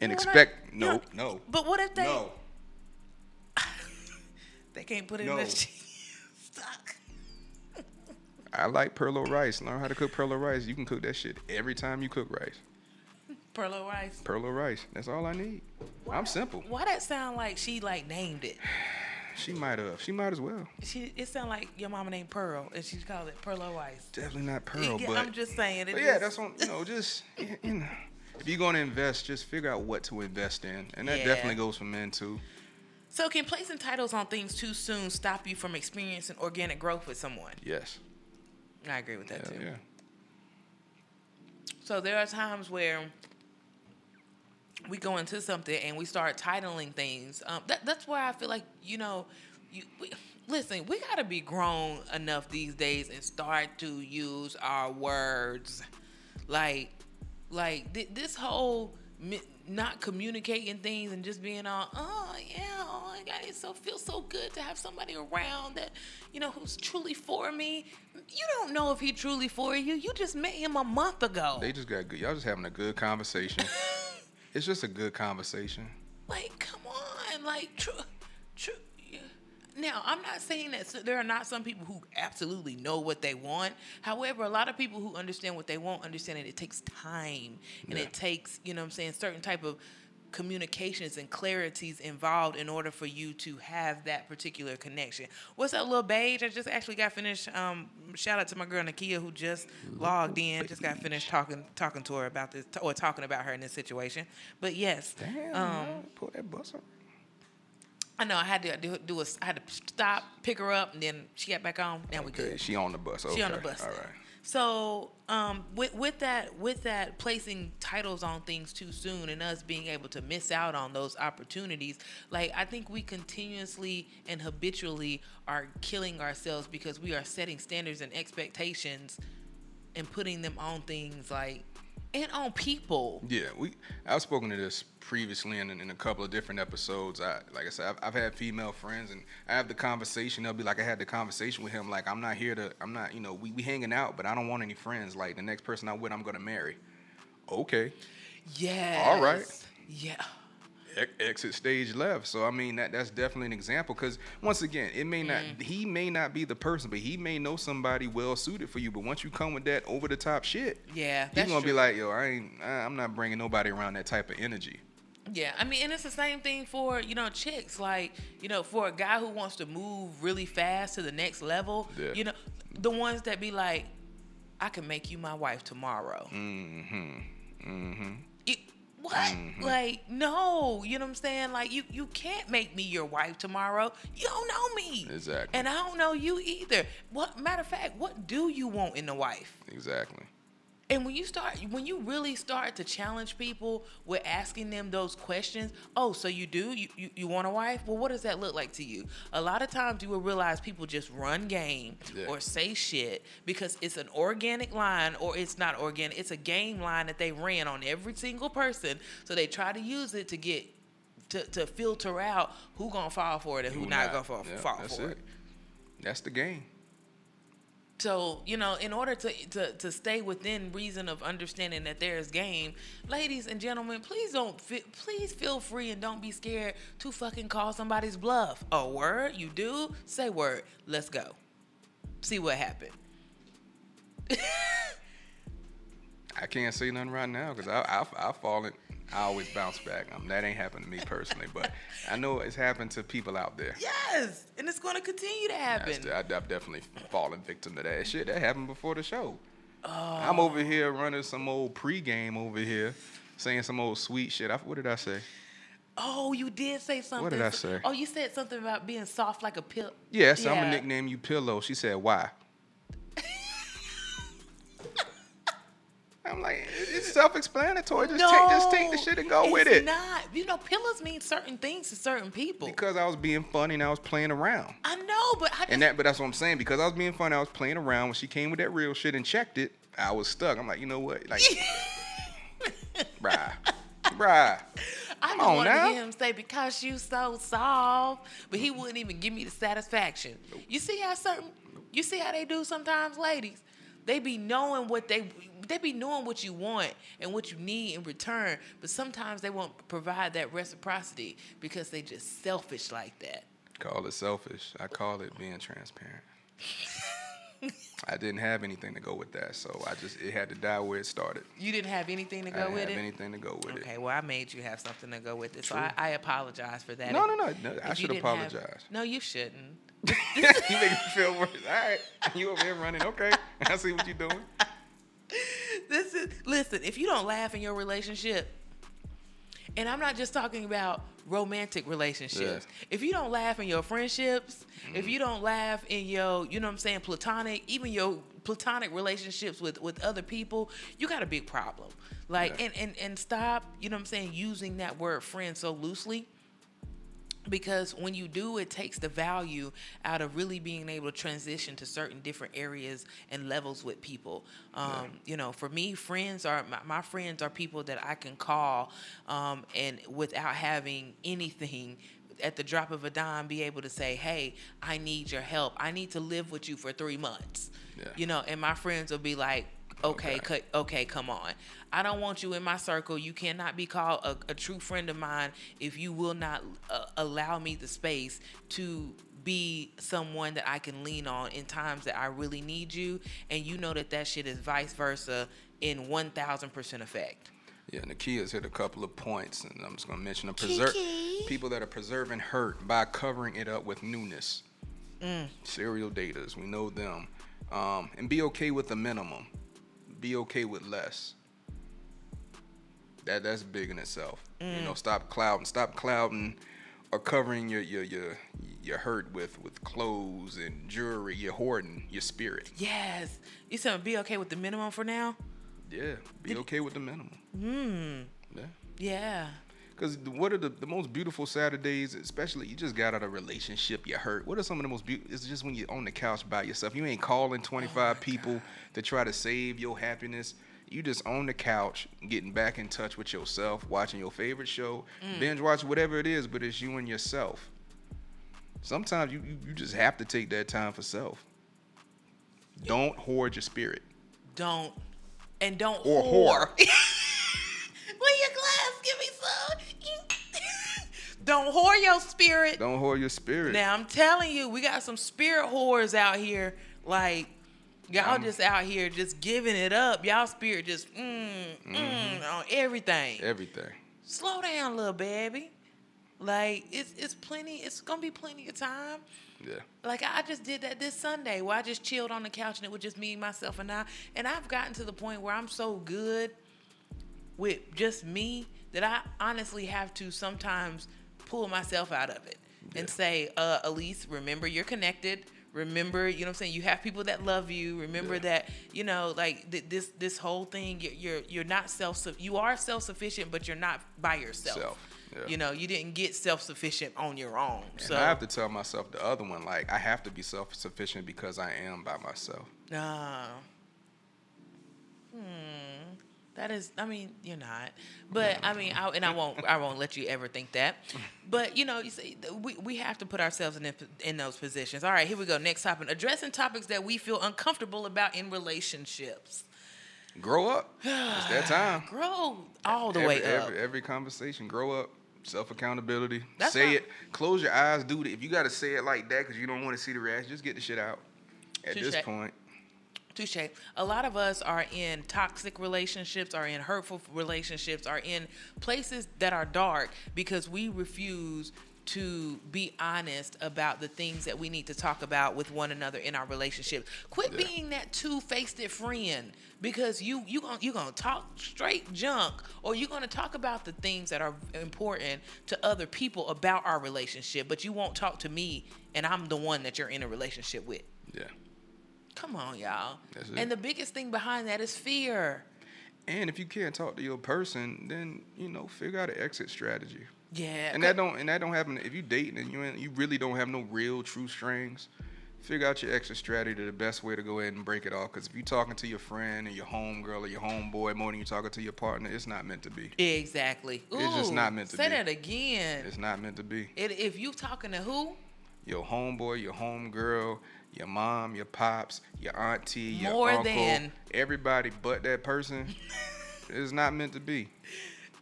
and You know what I- expect you no no But what if they no. They can't put it No. in the cheese stock? I like perlo rice. Learn how to cook perlo rice. You can cook that shit every time you cook rice. Perlo rice. Perlo rice. That's all I need. I'm simple. Why that sound like she like named it? She might have. She might as well. She it sound like your mama named Pearl and she called it Perlo rice. Definitely not pearl, Yeah, but I'm just saying it. But yeah, just- that's. You know, just you know, if you're gonna invest, just figure out what to invest in, and that Yeah. definitely goes for men too. So can placing titles on things too soon stop you from experiencing organic growth with someone? Yes. I agree with that Hell too. yeah. So there are times where we go into something and we start titling things. Um, that, that's where I feel like you know, you we, listen. We got to be grown enough these days and start to use our words. Like, like th- this whole not communicating things and just being all, oh yeah, oh my god, it so feels so good to have somebody around that you know who's truly for me. You don't know if he truly for you. You just met him a month ago. They just got good. Y'all just having a good conversation. it's just a good conversation. Like, come on, like, true, true. Now, I'm not saying that there are not some people who absolutely know what they want. However, a lot of people who understand what they want understand that it takes time and Yeah. it takes, you know what I'm saying, certain type of communications and clarities involved in order for you to have that particular connection. What's up, little beige? I just actually got finished. Um, shout out to my girl Nakia who just logged in. Just got finished talking talking to her about this or talking about her in this situation. But yes, Damn. um, pull that bus up. I know I had to do, do a, I had to stop, pick her up, and then she got back on. Now we Okay, good. she on the bus. Okay. She on the bus. All right. So, um, with with that with that placing titles on things too soon and us being able to miss out on those opportunities, like I think we continuously and habitually are killing ourselves because we are setting standards and expectations and putting them on things like and on people. Yeah, we. I've spoken to this previously in, in a couple of different episodes. I, like I said, I've, I've had female friends, and I have the conversation. They'll be like, I had the conversation with him. Like, I'm not here to. I'm not. You know, we we hanging out, but I don't want any friends. Like, the next person I'm with, I'm gonna marry. Okay. Yeah. All right. Yeah. Exit stage left. So I mean that that's definitely an example because once again, it may not Mm. he may not be the person, but he may know somebody well suited for you. But once you come with that over the top shit, Yeah. he's gonna be like, yo, I ain't, I'm not bringing nobody around that type of energy. Yeah, I mean, and it's the same thing for you know chicks. Like you know, for a guy who wants to move really fast to the next level, Yeah. you know, the ones that be like, "I can make you my wife tomorrow." Mm-hmm. Mm-hmm. You- what? Mm-hmm. Like, no, you know what I'm saying? Like, you you can't make me your wife tomorrow. You don't know me, Exactly. and I don't know you either. What matter of fact, what do you want in a wife? Exactly. And when you start, when you really start to challenge people with asking them those questions, oh, so you do? You, you, you want a wife? Well, what does that look like to you? A lot of times you will realize people just run game Yeah. or say shit because it's an organic line or it's not organic. It's a game line that they ran on every single person. So they try to use it to get, to, to filter out who gonna fall for it and who, Who not, gonna fall, Yeah, fall for it. it. That's the game. So, you know, in order to, to, to stay within reason of understanding that there is game, ladies and gentlemen, please don't fi- please feel free and don't be scared to fucking call somebody's bluff. A word, you do, say word. Let's go. See what happened. I can't say nothing right now because I, I, I fallen. I always bounce back. Um, that ain't happened to me personally, but I know it's happened to people out there. Yes, and it's going to continue to happen. That's- I, I've definitely fallen victim to that shit. That happened before the show. I'm over here running some old pregame over here, saying some old sweet shit. I, what did I say? Oh, you did say something. What did I say? Oh, you said something about being soft like a pill. Yes, I'm gonna nickname you Pillow. She said, why? I'm like, it's self-explanatory. Just take, just take the shit and go with it. Not, you know, pillows mean certain things to certain people. Because I was being funny and I was playing around. I know, but I just And that, but that's what I'm saying. Because I was being funny, I was playing around. When she came with that real shit and checked it, I was stuck. I'm like, you know what? Like, bruh, bruh. I just wanted now. to hear him say because you so soft, but he wouldn't even give me the satisfaction. You see how certain, you see how they do sometimes, ladies. They be knowing what they, they be knowing what you want and what you need in return, but sometimes they won't provide that reciprocity because they just selfish like that. Call it selfish. I call it being transparent. I didn't have anything to go with that, so I just it had to die where it started. You didn't have anything to go with it. I didn't with have it. anything to go with Okay, it. Okay, well, I made you have something to go with it, so I, I apologize for that. No, If- no, no, no. I should didn't have- apologize. no, you shouldn't. you make me feel worse. All right, you over here running. Okay, I see what you're doing. this is listen. If you don't laugh in your relationship, and I'm not just talking about romantic relationships. If you don't laugh in your friendships, Mm-hmm. if you don't laugh in your, you know what I'm saying, platonic, even your platonic relationships with with other people, you got a big problem. Like Yeah. and and and stop, you know what I'm saying, using that word friend so loosely because when you do it takes the value out of really being able to transition to certain different areas and levels with people. Um, you know for me friends are my, my friends are people that i can call um, and without having anything at the drop of a dime be able to say hey i need your help. I need to live with you for three months. Yeah. you know and my friends will be like okay Okay. cut okay come on. I don't want you in my circle. You cannot be called a, a true friend of mine if you will not uh, allow me the space to be someone that i can lean on in times that i really need you. And you know that that shit is vice versa in 1000% effect. Yeah, Nakia's hit a couple of points, and I'm just gonna mention the preserve people that are preserving hurt by covering it up with newness. Serial daters, we know them, um, and be okay with the minimum. Be okay with less. That that's big in itself. You know, stop clouding, stop clouding, or covering your your your your hurt with with clothes and jewelry. You're hoarding your spirit. yes you said be okay with the minimum for now Yeah, be okay with the minimum. Hmm. Yeah. yeah Because what are the, the most beautiful Saturdays, especially you just got out of a relationship, you hurt. What are some of the most beautiful? It's just when you're on the couch by yourself. You ain't calling 25 people to try to save your happiness. You just on the couch, getting back in touch with yourself, watching your favorite show, mm. binge watch whatever it is, but it's you and yourself. Sometimes you, you, you just have to take that time for self. Don't hoard your spirit. don't and don't Or whore. whore. don't whore your spirit. Don't whore your spirit. Now I'm telling you, we got some spirit whores out here. Like y'all I'm- just out here just giving it up. Y'all spirit just mm, Mm-hmm. mm, on everything. Everything. Slow down, little baby. Like it's it's plenty. It's gonna be plenty of time. Yeah. Like I just did that this Sunday where I just chilled on the couch and it was just me, myself, and I. And I've gotten to the point where I'm so good with just me that I honestly have to sometimes pull myself out of it and say, uh, Elise, remember you're connected. Remember, you know what I'm saying? You have people that love you. Remember Yeah. that, you know, like th- this this whole thing, you're you're, you're not self you are self sufficient, but you're not by yourself. Self, yeah. You know, you didn't get self sufficient on your own. And so I have to tell myself the other one, like I have to be self sufficient because I am by myself. No. Hmm. That is, I mean, you're not, but I mean, I, and I won't, I won't let you ever think that. But you know, you see, we we have to put ourselves in in those positions. All right, here we go. Next topic: addressing topics that we feel uncomfortable about in relationships. Grow up. it's that time. Grow all the every, way up. Every, every conversation, grow up. Self accountability. Say not- it. Close your eyes. Do it. If you got to say it like that because you don't want to see the reaction, just get the shit out. At this point, Touche. A lot of us are in toxic relationships, are in hurtful relationships, are in places that are dark because we refuse to be honest about the things that we need to talk about with one another in our relationship. Quit Yeah. being that two-faced friend because you you going you going to talk straight junk or you're going to talk about the things that are important to other people about our relationship, but you won't talk to me and I'm the one that you're in a relationship with. Yeah. Come on, y'all. And the biggest thing behind that is fear. And if you can't talk to your person, then you know figure out an exit strategy. Yeah. And that don't and that don't happen if you dating and you ain't- you really don't have no real true strings. Figure out your exit strategy, the best way to go ahead and break it off. Because if you're talking to your friend and your homegirl or your homeboy more than you're talking to your partner, it's not meant to be. Exactly. It's just not meant to say be. Say that again. It's not meant to be. It, if you talking to who? Your homeboy, your homegirl, your mom, your pops, your auntie, your More uncle, than- everybody but that person. it's not meant to be.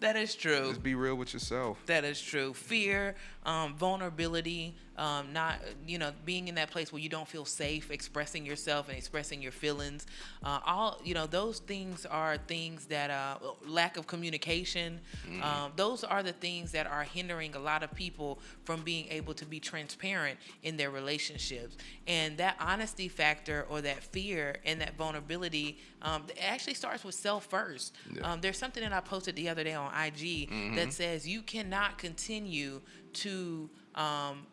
That is true. Just be real with yourself. That is true. Fear, um, vulnerability, um, not you know being in that place where you don't feel safe expressing yourself and expressing your feelings. Uh, all you know those things are things that uh, lack of communication. Um, those are the things that are hindering a lot of people from being able to be transparent in their relationships. And that honesty factor or that fear and that vulnerability um, it actually starts with self first. Yeah. Um, there's something that I posted the other day on IG that says you cannot continue to um,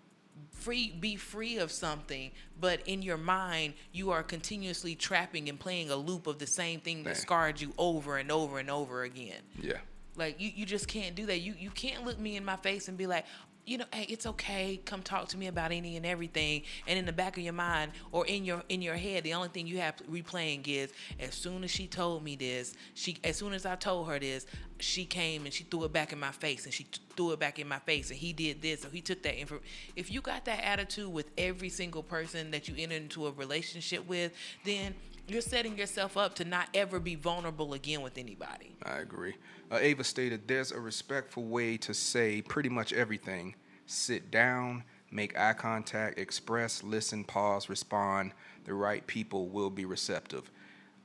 free be free of something, but in your mind you are continuously trapping and playing a loop of the same thing that Man. scarred you over and over and over again. Yeah. Like you, you just can't do that. You you can't look me in my face and be like, you know, hey, it's okay. Come talk to me about any and everything. And in the back of your mind or in your in your head, the only thing you have replaying is as soon as she told me this, she as soon as I told her this, she came and she threw it back in my face and she threw it back in my face and he did this or he took that info. If you got that attitude with every single person that you enter into a relationship with, then you're setting yourself up to not ever be vulnerable again with anybody. I agree. Uh, Ava stated, "There's a respectful way to say pretty much everything. Sit down, make eye contact, express, listen, pause, respond. The right people will be receptive."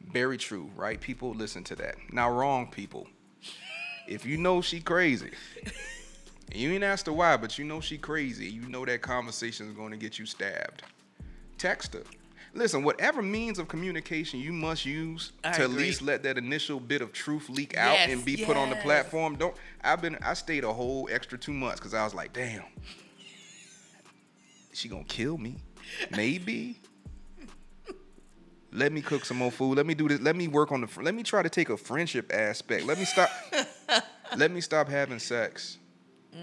Very true. Right people listen to that. Now, wrong people. If you know she crazy, you ain't asked her why, but you know she crazy. You know that conversation is going to get you stabbed. Text her. Listen, whatever means of communication you must use I to at least let that initial bit of truth leak out and be put on the platform. Don't. I've been. I stayed a whole extra two months because I was like, damn, she gonna kill me, maybe. Let me cook some more food. Let me do this. Let me work on the. Let me try to take a friendship aspect. Let me stop. let me stop having sex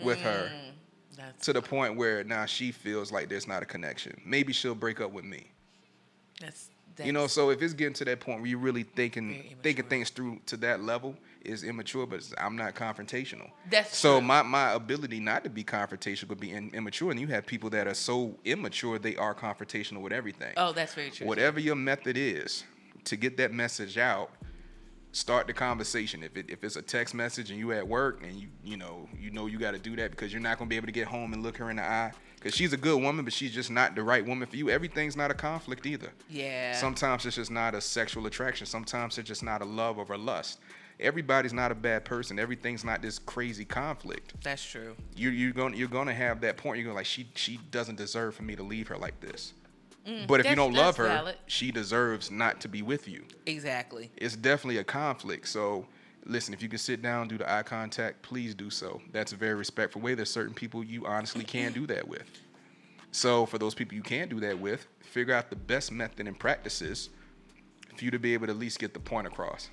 with her mm, That's to the point where now she feels like there's not a connection. Maybe she'll break up with me. That's, You know, so if it's getting to that point where you're really thinking thinking things through to that level is immature, but I'm not confrontational. That's so true. my my ability not to be confrontational could be in, immature, and you have people that are so immature they are confrontational with everything. Oh, that's very true. Whatever your method is to get that message out, start the conversation. If it, if it's a text message and you at work and you you know you know you got to do that because you're not gonna be able to get home and look her in the eye because she's a good woman, but she's just not the right woman for you. Everything's not a conflict either. Yeah. Sometimes it's just not a sexual attraction. Sometimes it's just not a love or a lust. Everybody's not a bad person. Everything's not this crazy conflict. That's true. You you're going you're to have that point. You're gonna like she she doesn't deserve for me to leave her like this. but if you Mm, don't love her, valid. she deserves not to be with you. Exactly. It's definitely a conflict. So listen, if you can sit down, do the eye contact, please do so. That's a very respectful way. There's certain people you honestly can't do that with. So for those people you can't do that with, figure out the best method and practices for you to be able to at least get the point across.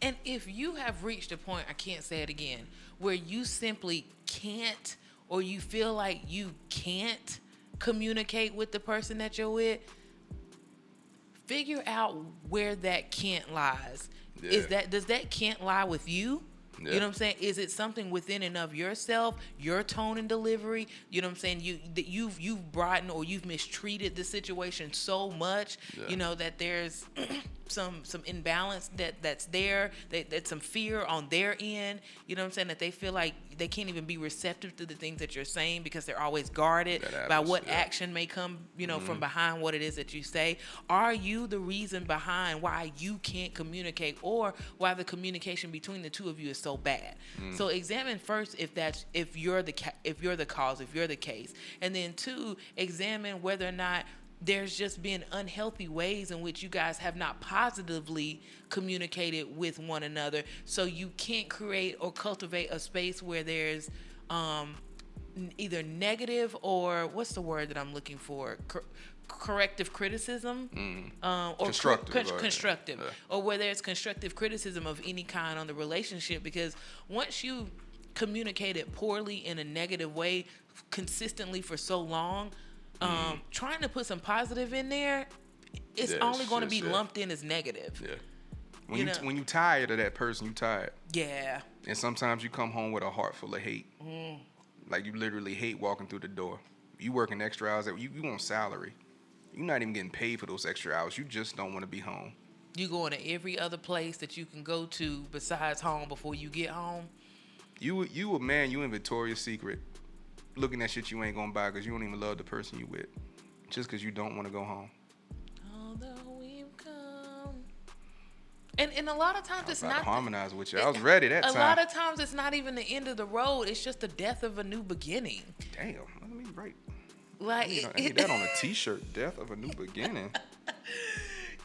And if you have reached a point, I can't say it again, where you simply can't or you feel like you can't communicate with the person that you're with, figure out where that can't lies. Is that does that can't lie with you? You know what I'm saying? Is it something within and of yourself, your tone and delivery? You know what I'm saying? You that you've you've brought in or you've mistreated the situation so much, Yeah. you know, that there's some some imbalance that that's there that that's some fear on their end you know what i'm saying that they feel like they can't even be receptive to the things that you're saying because they're always guarded by what yeah. action may come you know from mm-hmm. behind what it is that you say. Are you the reason behind why you can't communicate or why the communication between the two of you is so bad? Mm. So examine first if that's if you're the ca- if you're the cause if you're the case. And then two examine whether or not there's just been unhealthy ways in which you guys have not positively communicated with one another. So you can't create or cultivate a space where there's um, either negative or what's the word that i'm looking for? Cor- corrective criticism? Um, or Constructive, con- or- constructive. Yeah. or where there's constructive criticism of any kind on the relationship because once you communicate it poorly in a negative way consistently for so long um, trying to put some positive in there it's Yeah, only going to be lumped in as negative Yeah. When You you, know- when you tired of that person, you tired. yeah And sometimes you come home with a heart full of hate. Like you literally hate walking through the door. You working extra hours. At, you you want salary. You're not even getting paid for those extra hours. You just don't want to be home. you going to every other place that you can go to besides home before you get home You you a man. You in Victoria's Secret, looking at shit you ain't gonna buy because you don't even love the person you with, just because you don't want to go home. Although we've come. And and a lot of times it's not to the- harmonize with you. I was ready that a time. A lot of times it's not even the end of the road. It's just the death of a new beginning. Damn. Let me write. Like I need, I need that on a T-shirt. Death of a new beginning.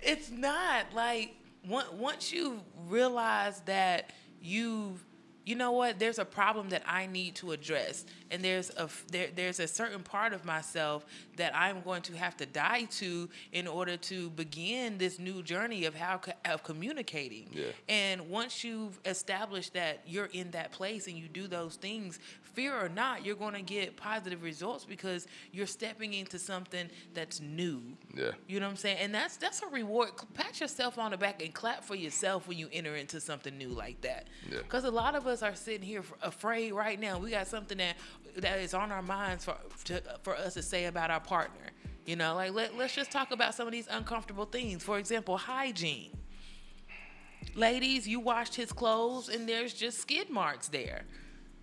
it's not like once you realize that you've you know what? There's a problem that i need to address. And there's a there, there's a certain part of myself that i'm going to have to die to in order to begin this new journey of how of communicating. Yeah. and once you've established that you're in that place and you do those things fear or not you're going to get positive results because you're stepping into something that's new Yeah. you know what I'm saying? And that's that's a reward. Pat yourself on the back and clap for yourself when you enter into something new like that. Yeah. Because a lot of us are sitting here afraid right now. We got something that that is on our minds for to, for us to say about our partner. You know, like let, let's just talk about some of these uncomfortable things. For example, hygiene. Ladies, you washed his clothes and there's just skid marks there.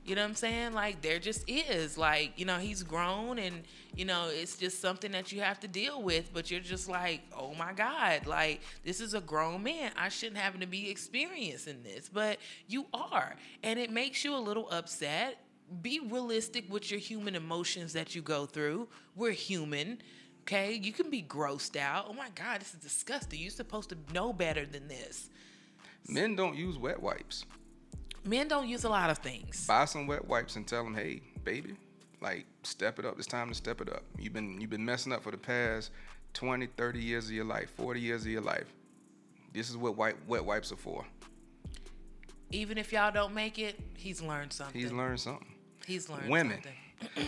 You know what I'm saying? Like there just is. Like, you know, he's grown and, you know, it's just something that you have to deal with, but you're just like, "Oh my god, like this is a grown man. I shouldn't have to be experiencing this." But you are, and it makes you a little upset. Be realistic with your human emotions that you go through. We're human. Okay? You can be grossed out. Oh my god, this is disgusting. You're supposed to know better than this. Men don't use wet wipes. Men don't use a lot of things. buy some wet wipes and tell them, hey, baby, like step it up. It's time to step it up. You've been you've been messing up for the past 20, 30 years of your life, 40 years of your life. This is what white wet wipes are for. Even if y'all don't make it, he's learned something. He's learned something. He's learned Women.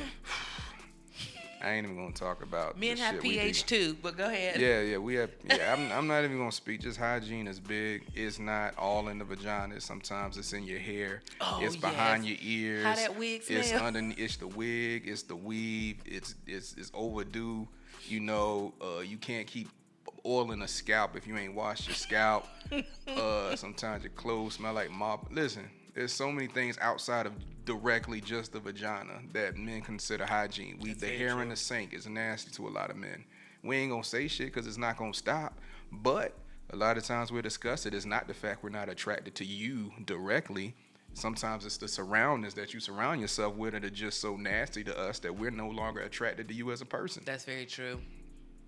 I ain't even gonna talk about Men have pH too, but go ahead. Yeah, yeah, we have. Yeah, I'm, I'm not even gonna speak. Just hygiene is big. It's not all in the vagina. Sometimes it's in your hair. Oh, it's behind yes. your ears. How that wig It's smell. underneath. It's the wig. It's the weave. It's it's it's overdue. You know, uh, you can't keep oiling a scalp if you ain't washed your scalp. uh, sometimes your clothes smell like mop. Listen, there's so many things outside of directly just the vagina that men consider hygiene. We That's the hair true. in the sink is nasty to a lot of men. We ain't gonna say shit because it's not gonna stop. But a lot of times we're discussing it's not the fact we're not attracted to you directly. Sometimes it's the surroundings that you surround yourself with that are just so nasty to us that we're no longer attracted to you as a person. That's very true.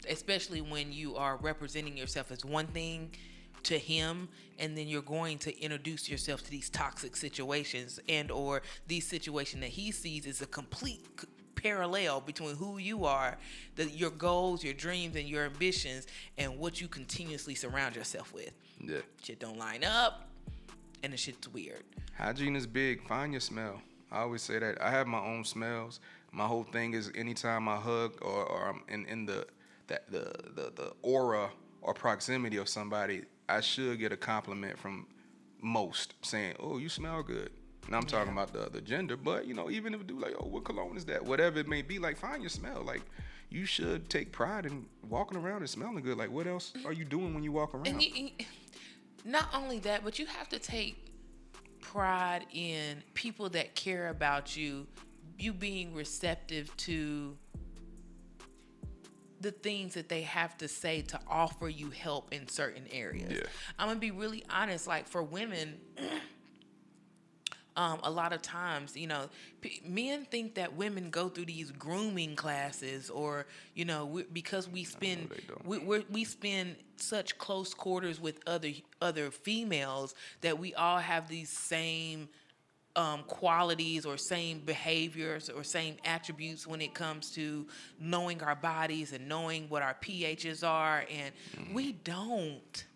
Especially when you are representing yourself as one thing to him and then you're going to introduce yourself to these toxic situations and or these situation that he sees is a complete parallel between who you are the, your goals your dreams and your ambitions and what you continuously surround yourself with Yeah. shit don't line up and the shit's weird Hygiene is big. Find your smell. I always say that. I have my own smells. My whole thing is anytime I hug or, or I'm in, in the, the, the, the, the aura or proximity of somebody, I should get a compliment from most saying, oh, you smell good. And I'm talking about the, the gender, but you know, even if it do like, oh, what cologne is that? Whatever it may be, like find your smell. Like you should take pride in walking around and smelling good. Like, what else are you doing when you walk around? And you, you- not only that, but you have to take pride in people that care about you, you being receptive to the things that they have to say to offer you help in certain areas. Yeah. I'm gonna be really honest. Like for women, um, a lot of times, you know, p- men think that women go through these grooming classes, or you know, we, because we spend we we're, we spend such close quarters with other other females that we all have these same um, qualities or same behaviors or same attributes when it comes to knowing our bodies and knowing what our pHs are, and we don't.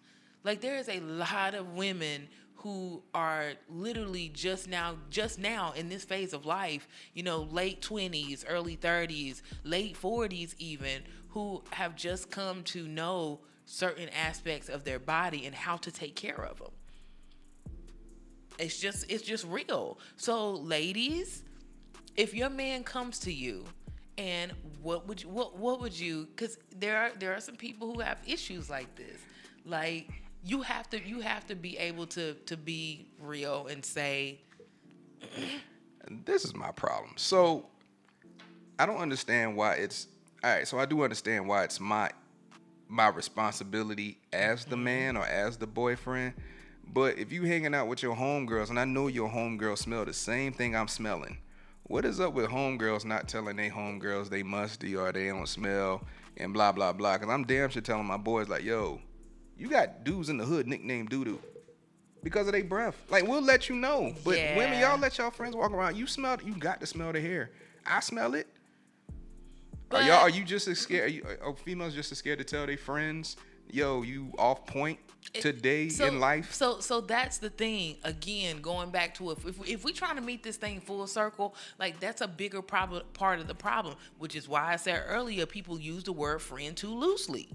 Like there is a lot of women who are literally just now just now in this phase of life, you know, late 20s, early 30s, late 40s even, who have just come to know certain aspects of their body and how to take care of them. It's just it's just real. So ladies, if your man comes to you and what would you what what would you cuz there are there are some people who have issues like this. Like you have to you have to be able to to be real and say this is my problem. So I don't understand why it's all right. So I do understand why it's my my responsibility as the mm-hmm. man or as the boyfriend. But if you hanging out with your homegirls and I know your homegirls smell the same thing I'm smelling, what is up with homegirls not telling they homegirls they musty or they don't smell and blah blah blah? Cause I'm damn sure telling my boys like, yo, you got dudes in the hood nicknamed doo doo because of their breath. Like we'll let you know, but women, y'all let y'all friends walk around. You smell, you got to smell the hair. I smell it. are y'all? Are you just as scared? Are, you, are females just as scared to tell their friends, "Yo, you off point today so, in life"? So so that's the thing. Again, going back to if if, if we trying to meet this thing full circle, like that's a bigger problem part of the problem, which is why I said earlier people use the word friend too loosely.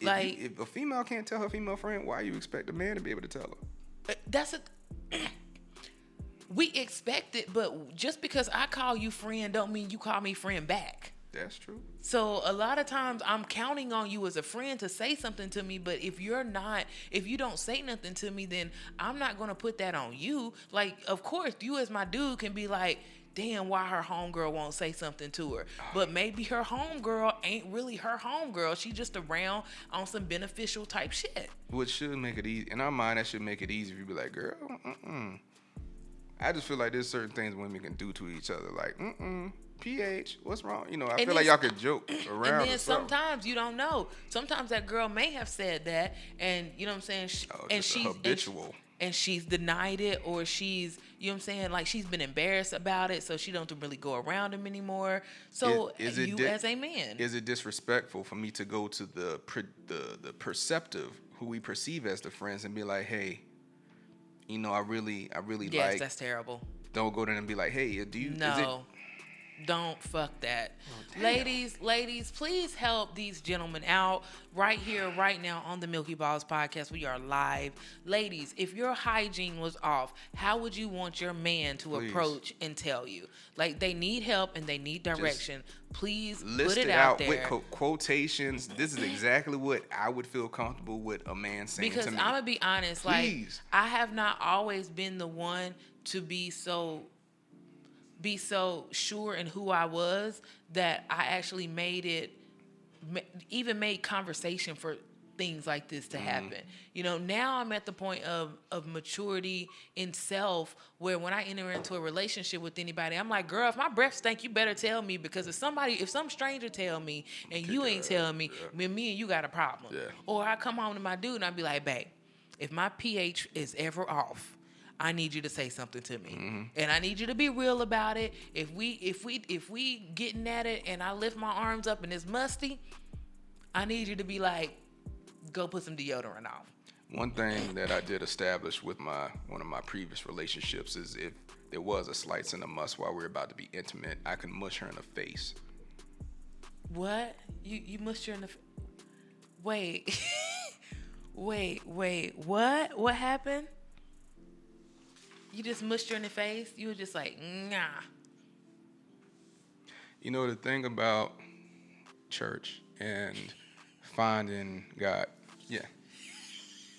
If, Like you, if a female can't tell her female friend, why you expect a man to be able to tell her? Uh, that's a we expect it, but just because I call you friend don't mean you call me friend back. That's true. So a lot of times I'm counting on you as a friend to say something to me, but if you're not, if you don't say nothing to me, then I'm not gonna put that on you. Like, of course, you as my dude can be like, damn, why her homegirl won't say something to her. Ah. But maybe her homegirl ain't really her homegirl. She just around on some beneficial type shit. Which should make it easy in our mind, that should make it easy if you be like, girl, mm-mm. I just feel like there's certain things women can do to each other, like, mm-mm, pH, what's wrong? You know, I And feel like y'all could joke around. And then sometimes you don't know. Sometimes that girl may have said that, and you know what I'm saying. Sh- Oh, and she's habitual. And, she's denied it, or she's you know what I'm saying. Like she's been embarrassed about it, so she don't really go around him anymore. So Is- is it you di- as a man, Is it disrespectful for me to go to the the the perceptive, who we perceive as the friends, and be like, hey, you know, I really, I really yes, like. that's terrible. Don't go there and be like, hey, do you? Is it, No. Don't fuck that. Oh, ladies, ladies, please help these gentlemen out right here, right now on the Milky Balls podcast. We are live. Ladies, if your hygiene was off, how would you want your man to Please. approach and tell you? Like they need help and they need direction. please list put it, it out, out there. with co- quotations. This is exactly what I would feel comfortable with a man saying because to I'm gonna be honest, Please. like I have not always been the one to be so be so sure in who I was that I actually made it even made conversation for things like this Mm-hmm. to happen. You know, now I'm at the point of of maturity in self where when I enter into a relationship with anybody, I'm like, girl, if my breath stink, you better tell me because if somebody if some stranger tell me and you ain't telling me, then me and you got a problem. Yeah. Or I come home to my dude and I be like, babe, if my pH is ever off, I need you to say something to me. Mm-hmm. And I need you to be real about it. If we if we if we getting at it and I lift my arms up and it's musty, I need you to be like, go put some deodorant on. One thing that I did establish with my one of my previous relationships is if there was a slight and a must while we are about to be intimate, I can mush her in the face. What? You you mushed her in the f- Wait. wait, wait. What? What happened? You just mushed her in the face? You were just like, nah. You know the thing about church and finding God. Yeah.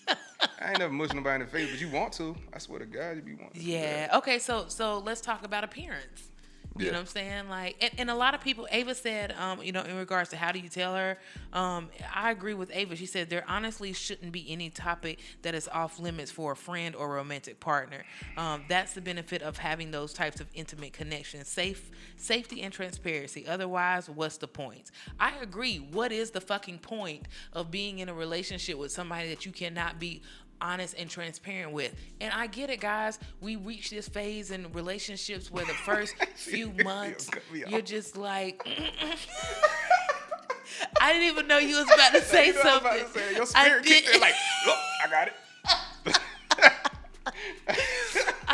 I ain't never mushed nobody in the face, but you want to. I swear to God, you be wanting. Yeah. Okay. So so let's talk about appearance. You Yeah. know what I'm saying? Like, and, and a lot of people, Ava said, um, you know, in regards to how do you tell her, um, I agree with Ava. She said there honestly shouldn't be any topic that is off limits for a friend or romantic partner. Um, that's the benefit of having those types of intimate connections, safe, safety and transparency. Otherwise, what's the point? I agree. What is the fucking point of being in a relationship with somebody that you cannot be honest and transparent with. And I get it, guys. We reach this phase in relationships where the first few months you're just like. I didn't even know you was about to say You know I'm about something. to say. Your I spirit kicked did- in like, look, I got it.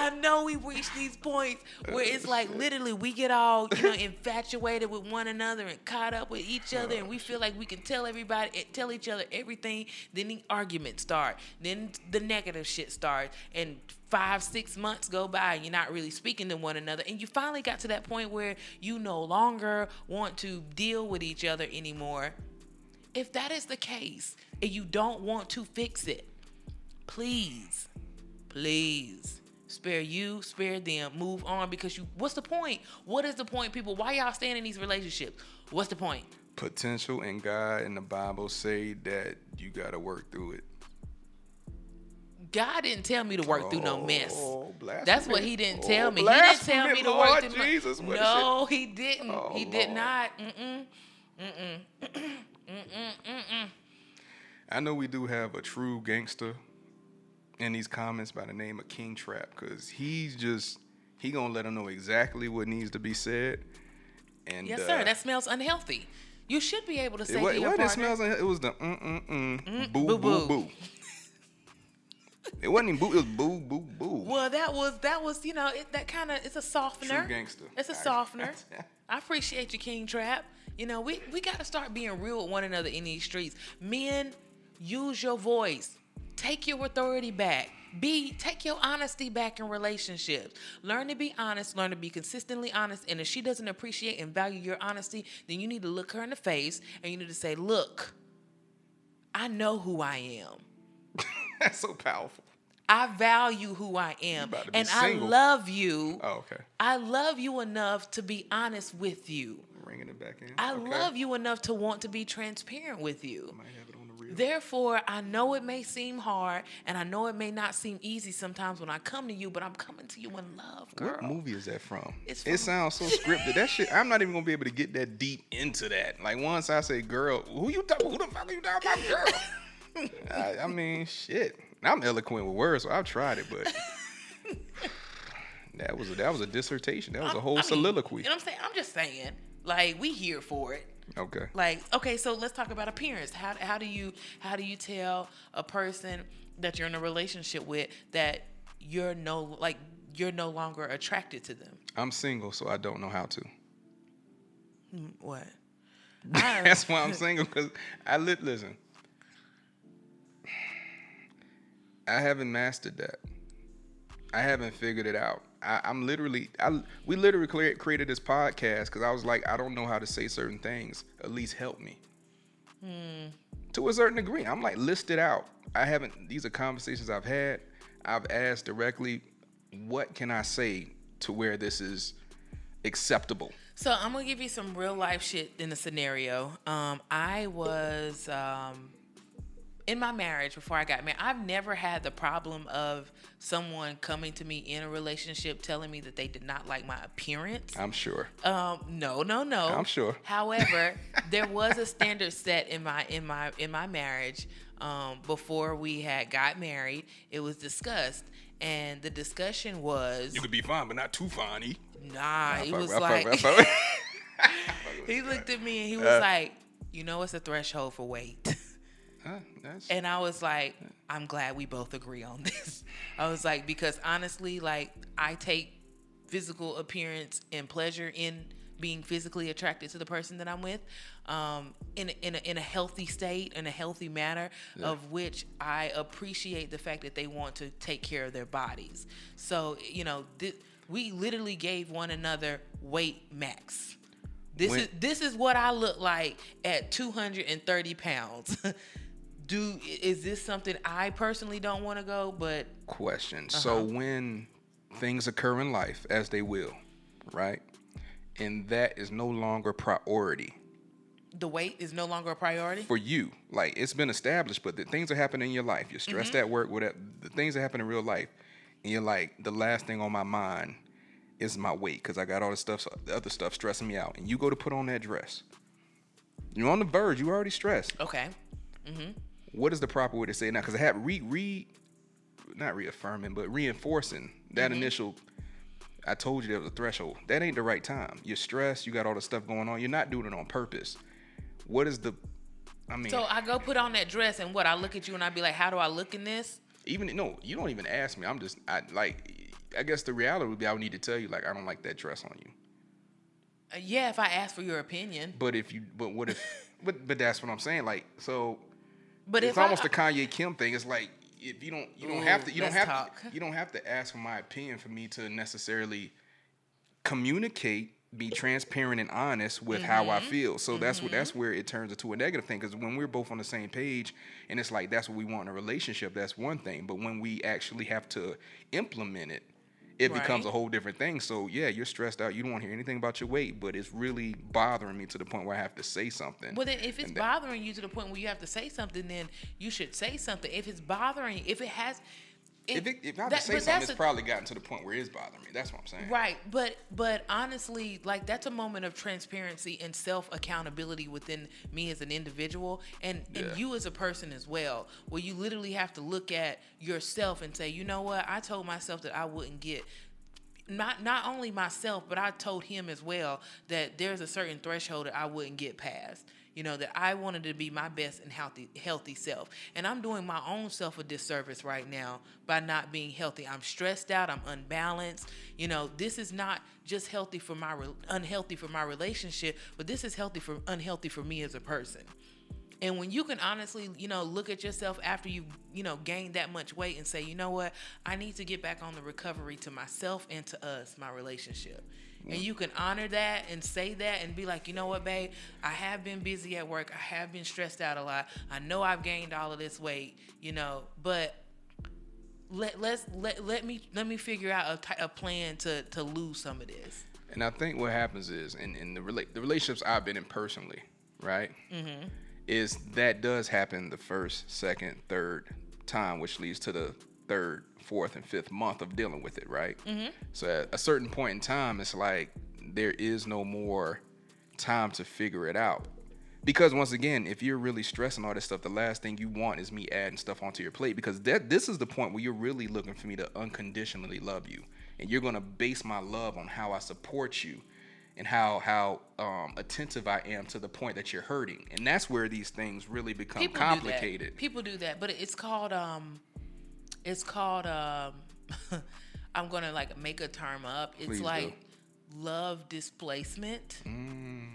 I know we reach these points where it's like literally we get all you know infatuated with one another and caught up with each other, and we feel like we can tell everybody, eh, tell each other everything. Then the arguments start, then the negative shit starts, and five, six months go by, and you're not really speaking to one another, and you finally got to that point where you no longer want to deal with each other anymore. If that is the case, and you don't want to fix it, please please spare you spare them move on because you what's the point? What is the point people? Why y'all staying in these relationships? What's the point? Potential and God and the Bible say that you got to work through it. god didn't tell me to work through no oh, mess. Oh, that's what he didn't oh, tell Oh, me. He didn't tell me to Lord work through Jesus, is no he didn't. Oh, he did Lord. not. Mm-mm. I know we do have a true gangster in these comments by the name of King Trap because he's just he gonna let them know exactly what needs to be said. And yes uh, sir that smells unhealthy you should be able to say it, wa- to your what it smells it was the mm mm mm boo boo, boo boo. boo. It wasn't even boo. It was boo boo boo. well that was that was you know it, that kind of it's a softener True gangster. It's a softener. I appreciate you, King Trap. You know, we, we got to start being real with one another in these streets. Men, use your voice. Take your authority back. Be take your honesty back in relationships. Learn to be honest. Learn to be consistently honest. And if she doesn't appreciate and value your honesty, then you need to look her in the face and you need to say, "Look, I know who I am. That's so powerful. I value who I am, about to be and I love you. Oh, okay. I love you enough to be honest with you." Bringing it back in. I okay. love you enough to want to be transparent with you. Might have it on the reel. Therefore, I know it may seem hard and I know it may not seem easy sometimes when I come to you, but I'm coming to you in love, girl. What movie is that from? It's it sounds so scripted. That shit, I'm not even gonna be able to get that deep into that. Like once I say girl, who you talking? Who the fuck are you talking about, girl? I, I mean, shit. I'm eloquent with words, so I've tried it, but that was a, that was a dissertation. That was a whole I mean, soliloquy. You know what I'm saying? I'm just saying, like, we here for it. Okay. Like, okay, so let's talk about appearance. How, how do you how do you tell a person that you're in a relationship with that you're no like you're no longer attracted to them? I'm single, so I don't know how to. Mm, what? That's why I'm single because I li- listen. I haven't mastered that. I haven't figured it out. I, I'm literally, I we literally created this podcast because I was like, I don't know how to say certain things. At least help me. To a certain degree, I'm like listed out. I haven't. These are conversations I've had. I've asked directly, what can I say to where this is acceptable? So I'm gonna give you some real life shit in the scenario. Um, I was um, in my marriage before I got married. I've never had the problem of someone coming to me in a relationship telling me that they did not like my appearance. I'm sure. Um, no, no, no. I'm sure. However, there was a standard set in my in my in my marriage um, before we had got married. It was discussed, and the discussion was You could be fine, but not too fine. E. nah. Fuck was with- I fuck like with- I fuck with- he looked at me and he was Uh, like, "You know, it's a threshold for weight." That's- And I was like, I'm glad we both agree on this. I was like, because honestly, like I take physical appearance and pleasure in being physically attracted to the person that I'm with, um, in a, in a, in a healthy state, in a healthy manner, of which I appreciate the fact that they want to take care of their bodies. So you know, th- we literally gave one another weight max This When- is this is what I look like at 230 pounds. Do is this something I personally don't want to go, but question. So Uh-huh. when things occur in life, as they will, right, and that is no longer priority the weight is no longer a priority. for you, like it's been established, but the things are happening in your life. You're stressed Mm-hmm. at work, whatever. The things that happen in real life, and you're like, the last thing on my mind is my weight because I got all the stuff, the other stuff stressing me out. And you go to put on that dress. You're on the verge. You already stressed. Okay. What is the proper way to say it now? Because I have re re, not reaffirming, but reinforcing that Mm-hmm. initial. I told you there was a threshold. That ain't the right time. You're stressed. You got all the stuff going on. You're not doing it on purpose. What is the? I mean, So I go put on that dress and what I look at you and I be like, how do I look in this? even no, you don't even ask me. I'm just, I like. I guess the reality would be I would need to tell you like I don't like that dress on you. Uh, yeah, if I ask for your opinion. But if you, but what if? but but that's what I'm saying. Like so, But it's if almost I, a Kanye Kim thing. It's like if you don't you don't Ooh, have to you don't have talk. to you don't have to ask for my opinion for me to necessarily communicate, be transparent and honest with how Mm-hmm. I feel. So that's what that's where it turns into a negative thing. Because when we're both on the same page and it's like that's what we want in a relationship, that's one thing. But when we actually have to implement it. It becomes a whole different thing. So yeah, you're stressed out. You don't want to hear anything about your weight, but it's really bothering me to the point where I have to say something. Well, then if it's that- bothering you to the point where you have to say something, then you should say something. If it's bothering, if it has, If, it, if I have that- to say something, it's a- probably gotten to the point where it's bothering me. That's what I'm saying. Right, but but honestly, like that's a moment of transparency and self accountability within me as an individual and Yeah. and you as a person as well, where you literally have to look at yourself and say, you know what, I told myself that I wouldn't get. Not not only myself, but I told him as well that there's a certain threshold that I wouldn't get past. You know that I wanted to be my best and healthy healthy self, and I'm doing my own self a disservice right now by not being healthy. I'm stressed out. I'm unbalanced. You know, this is not just healthy for my re- unhealthy for my relationship, but this is healthy for unhealthy for me as a person. And when you can honestly, you know, look at yourself after you, you know, gained that much weight and say, you know what, I need to get back on the recovery to myself and to us, my relationship. And you can honor that and say that and be like, you know what, babe, I have been busy at work. I have been stressed out a lot. I know I've gained all of this weight, you know, but let let's let let me let me figure out a, a plan to to lose some of this. And I think what happens is, in, in the rela- the relationships I've been in personally, right, Mm-hmm. is that does happen the first, second, third time, which leads to the third, fourth, and fifth month of dealing with it, right? Mm-hmm. So at a certain point in time, it's like there is no more time to figure it out. Because once again, if you're really stressing all this stuff, the last thing you want is me adding stuff onto your plate. Because that this is the point where you're really looking for me to unconditionally love you, and you're gonna base my love on how I support you, and how how um, attentive I am to the point that you're hurting. And that's where these things really become People complicated. Do. People do that, but it's called um, it's called um, I'm gonna like make a term up. It's Please do. like love displacement. Mm.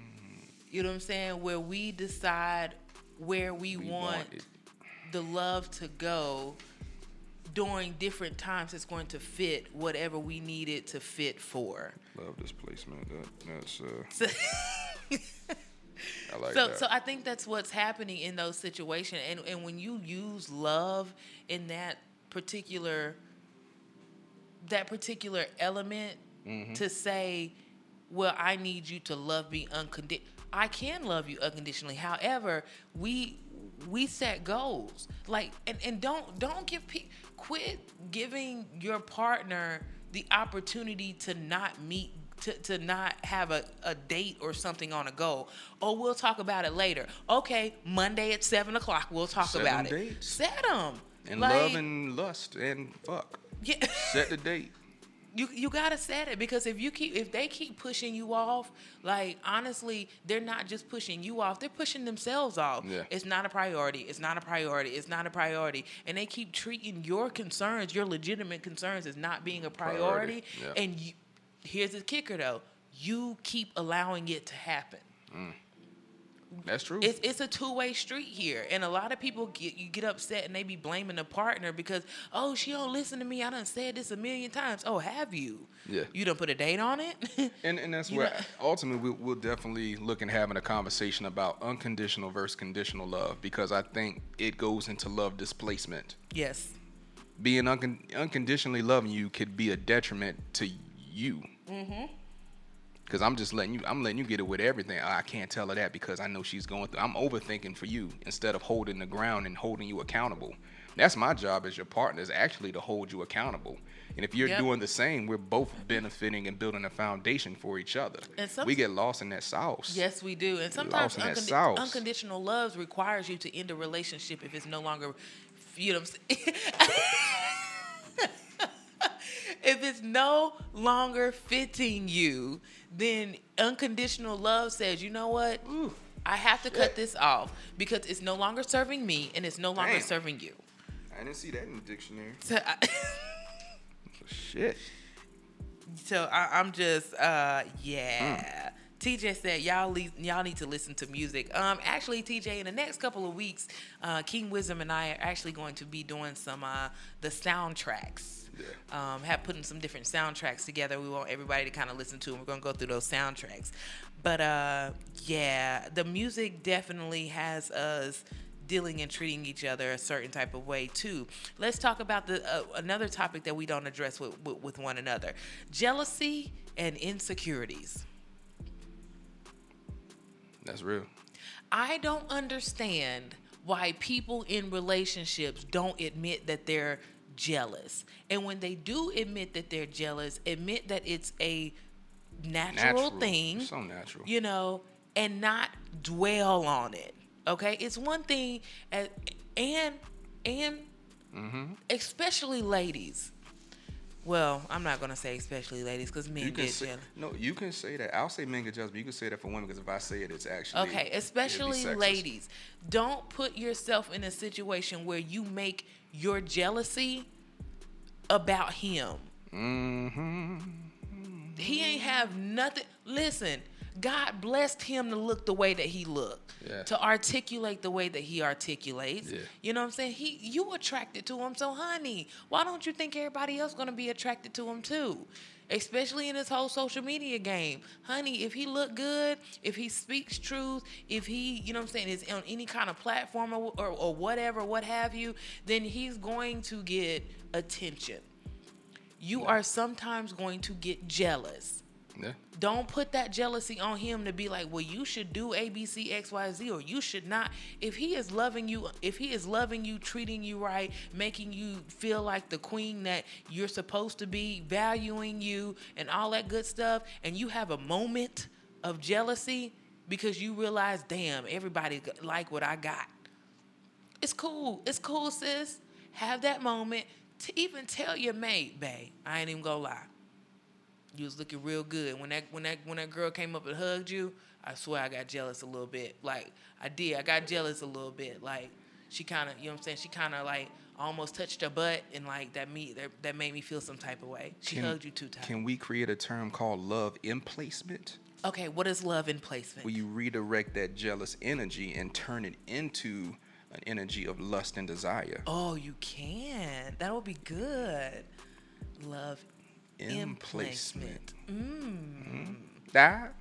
You know what I'm saying? Where we decide where we, We want, want the love to go during different times. It's going to fit whatever we need it to fit for. Love displacement. That, that's uh, So, I like so, that. so I think that's what's happening in those situations. And and when you use love in that particular that particular element Mm-hmm. to say, well, I need you to love me unconditionally. I can love you unconditionally. However, we we set goals. Like and, and don't don't give pe- quit giving your partner the opportunity to not meet to, to not have a, a date or something on a goal. Oh, we'll talk about it later. Okay, Monday at seven o'clock, we'll talk Set about them it. dates. Set them. And love and lust and fuck. yeah. Set the date. You you gotta set it because if you keep if they keep pushing you off, like honestly, they're not just pushing you off, they're pushing themselves off. Yeah. It's not a priority. It's not a priority. It's not a priority. And they keep treating your concerns, your legitimate concerns, as not being a priority. Priority, yeah. And you, here's the kicker though, you keep allowing it to happen. Mm. That's true. It's it's a two way street here, and a lot of people get you get upset and they be blaming the partner because oh she don't listen to me. I done said this a million times. Oh, have you? Yeah. You don't put a date on it? And and that's where ultimately we'll, we'll definitely look at having a conversation about unconditional versus conditional love because I think it goes into love displacement. yes. Being uncon- unconditionally loving you could be a detriment to you. Mm-hmm. Cause I'm just letting you, I'm letting you get it with everything. I can't tell her that because I know she's going through. I'm overthinking for you instead of holding the ground and holding you accountable. That's my job as your partner is actually to hold you accountable. And if you're Yep. doing the same, we're both benefiting and building a foundation for each other. And some- we get lost in that sauce. Yes, we do. And sometimes lost in that uncondi- unconditional love requires you to end a relationship if it's no longer, you know what I'm saying? if it's no longer fitting you, then unconditional love says, you know what? I have to cut this off because it's no longer serving me and it's no longer Damn. serving you. I didn't see that in the dictionary. So, I, Shit. so I, I'm just, uh, yeah. TJ said y'all le- y'all need to listen to music. Um, actually, TJ, in the next couple of weeks, uh, King Wisdom and I are actually going to be doing some uh, the soundtracks. Yeah. Um, have putting some different soundtracks together. We want everybody to kind of listen to. And we're gonna go through those soundtracks. But uh, yeah, the music definitely has us dealing and treating each other a certain type of way too. Let's talk about the uh, another topic that we don't address with, with with one another: jealousy and insecurities. That's real. I don't understand why people in relationships don't admit that they're jealous. And when they do admit that they're jealous, admit that it's a natural, Natural. thing. So natural. You know, and not dwell on it. Okay? It's one thing and and and Mm-hmm. especially ladies. Well, I'm not gonna say especially ladies because men You get say, jealous. no, you can say that. I'll say men get jealous, but you can say that for women because if I say it, it's actually Okay, especially ladies. Don't put yourself in a situation where you make your jealousy about him. Mm-hmm. He ain't have nothing. Listen, God blessed him to look the way that he looked, Yeah. to articulate the way that he articulates. Yeah. You know what I'm saying? He, you attracted to him, so honey, why don't you think everybody else gonna be attracted to him too? Especially in this whole social media game, honey. If he look good, if he speaks truth, if he, you know what I'm saying, is on any kind of platform or, or, or whatever, what have you, then he's going to get attention. You are sometimes going to get jealous Yeah. don't put that jealousy on him to be like, well, you should do A, B, C, X, Y, Z, or you should not. If he is loving you, if he is loving you, treating you right, making you feel like the queen that you're supposed to be, valuing you, and all that good stuff, and you have a moment of jealousy because you realize, damn, everybody like what I got. It's cool. It's cool, sis. Have that moment to even tell your mate, babe, I ain't even gonna lie. You was looking real good. When that when that when that girl came up and hugged you, I swear I got jealous a little bit. Like I did. I got jealous a little bit. Like she kind of, you know what I'm saying? She kind of like almost touched her butt and like that me that, that made me feel some type of way. She Can- hugged you too tight. Can we create a term called love emplacement? okay, what is love in placement? Where you redirect that jealous energy and turn it into an energy of lust and desire. oh, you can. That would be good. Love in placement. Mm. That?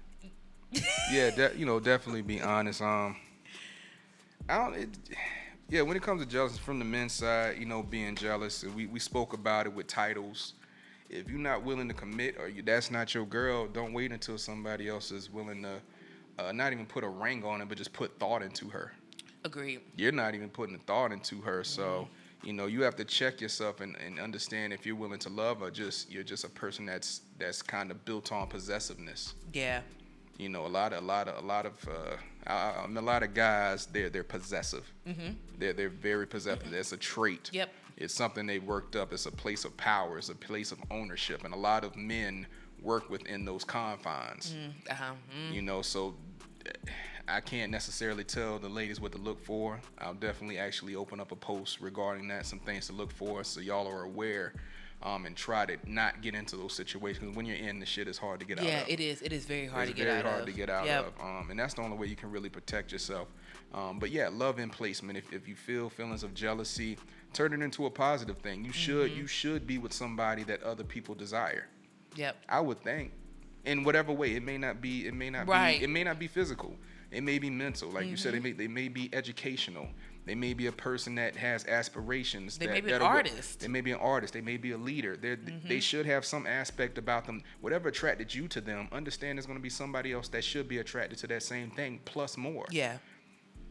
yeah, de- you know, definitely be honest. Um, I don't. It, yeah, when it comes to jealousy from the men's side, you know, being jealous, we we spoke about it with titles. If you're not willing to commit, or you, that's not your girl, don't wait until somebody else is willing to, uh, not even put a ring on it, but just put thought into her. Agreed. You're not even putting a thought into her, so you know you have to check yourself and, and understand if you're willing to love or Just you're just a person that's that's kind of built on possessiveness Yeah. you know a lot of a lot of a lot of uh, I, I mean, a lot of guys they're they're possessive mm-hmm. they're they're very possessive that's a trait Mm-hmm. Yep. it's something they worked up it's a place of power it's a place of ownership and a lot of men work within those confines Uh-huh. Mm. you know so I can't necessarily tell the ladies what to look for. I'll definitely actually open up a post regarding that, some things to look for, so y'all are aware um, and try to not get into those situations. When you're in, the shit is hard to get out of. Yeah, it is. It is very hard it's to get out. It's very out hard of. to get out Yep. of, um, and that's the only way you can really protect yourself. Um, but yeah, love and placement. If, if you feel feelings of jealousy, turn it into a positive thing. You should Mm-hmm. you should be with somebody that other people desire. Yep. I would think, in whatever way. It may not be. It may not Right. be. It may not be physical. It may be mental, like you said. It Mm-hmm. may. They may be educational. They may be a person that has aspirations. They that, may be an artist. They may be an artist. They may be a leader. Mm-hmm. They should have some aspect about them. Whatever attracted you to them, understand there's going to be somebody else that should be attracted to that same thing, plus more. Yeah.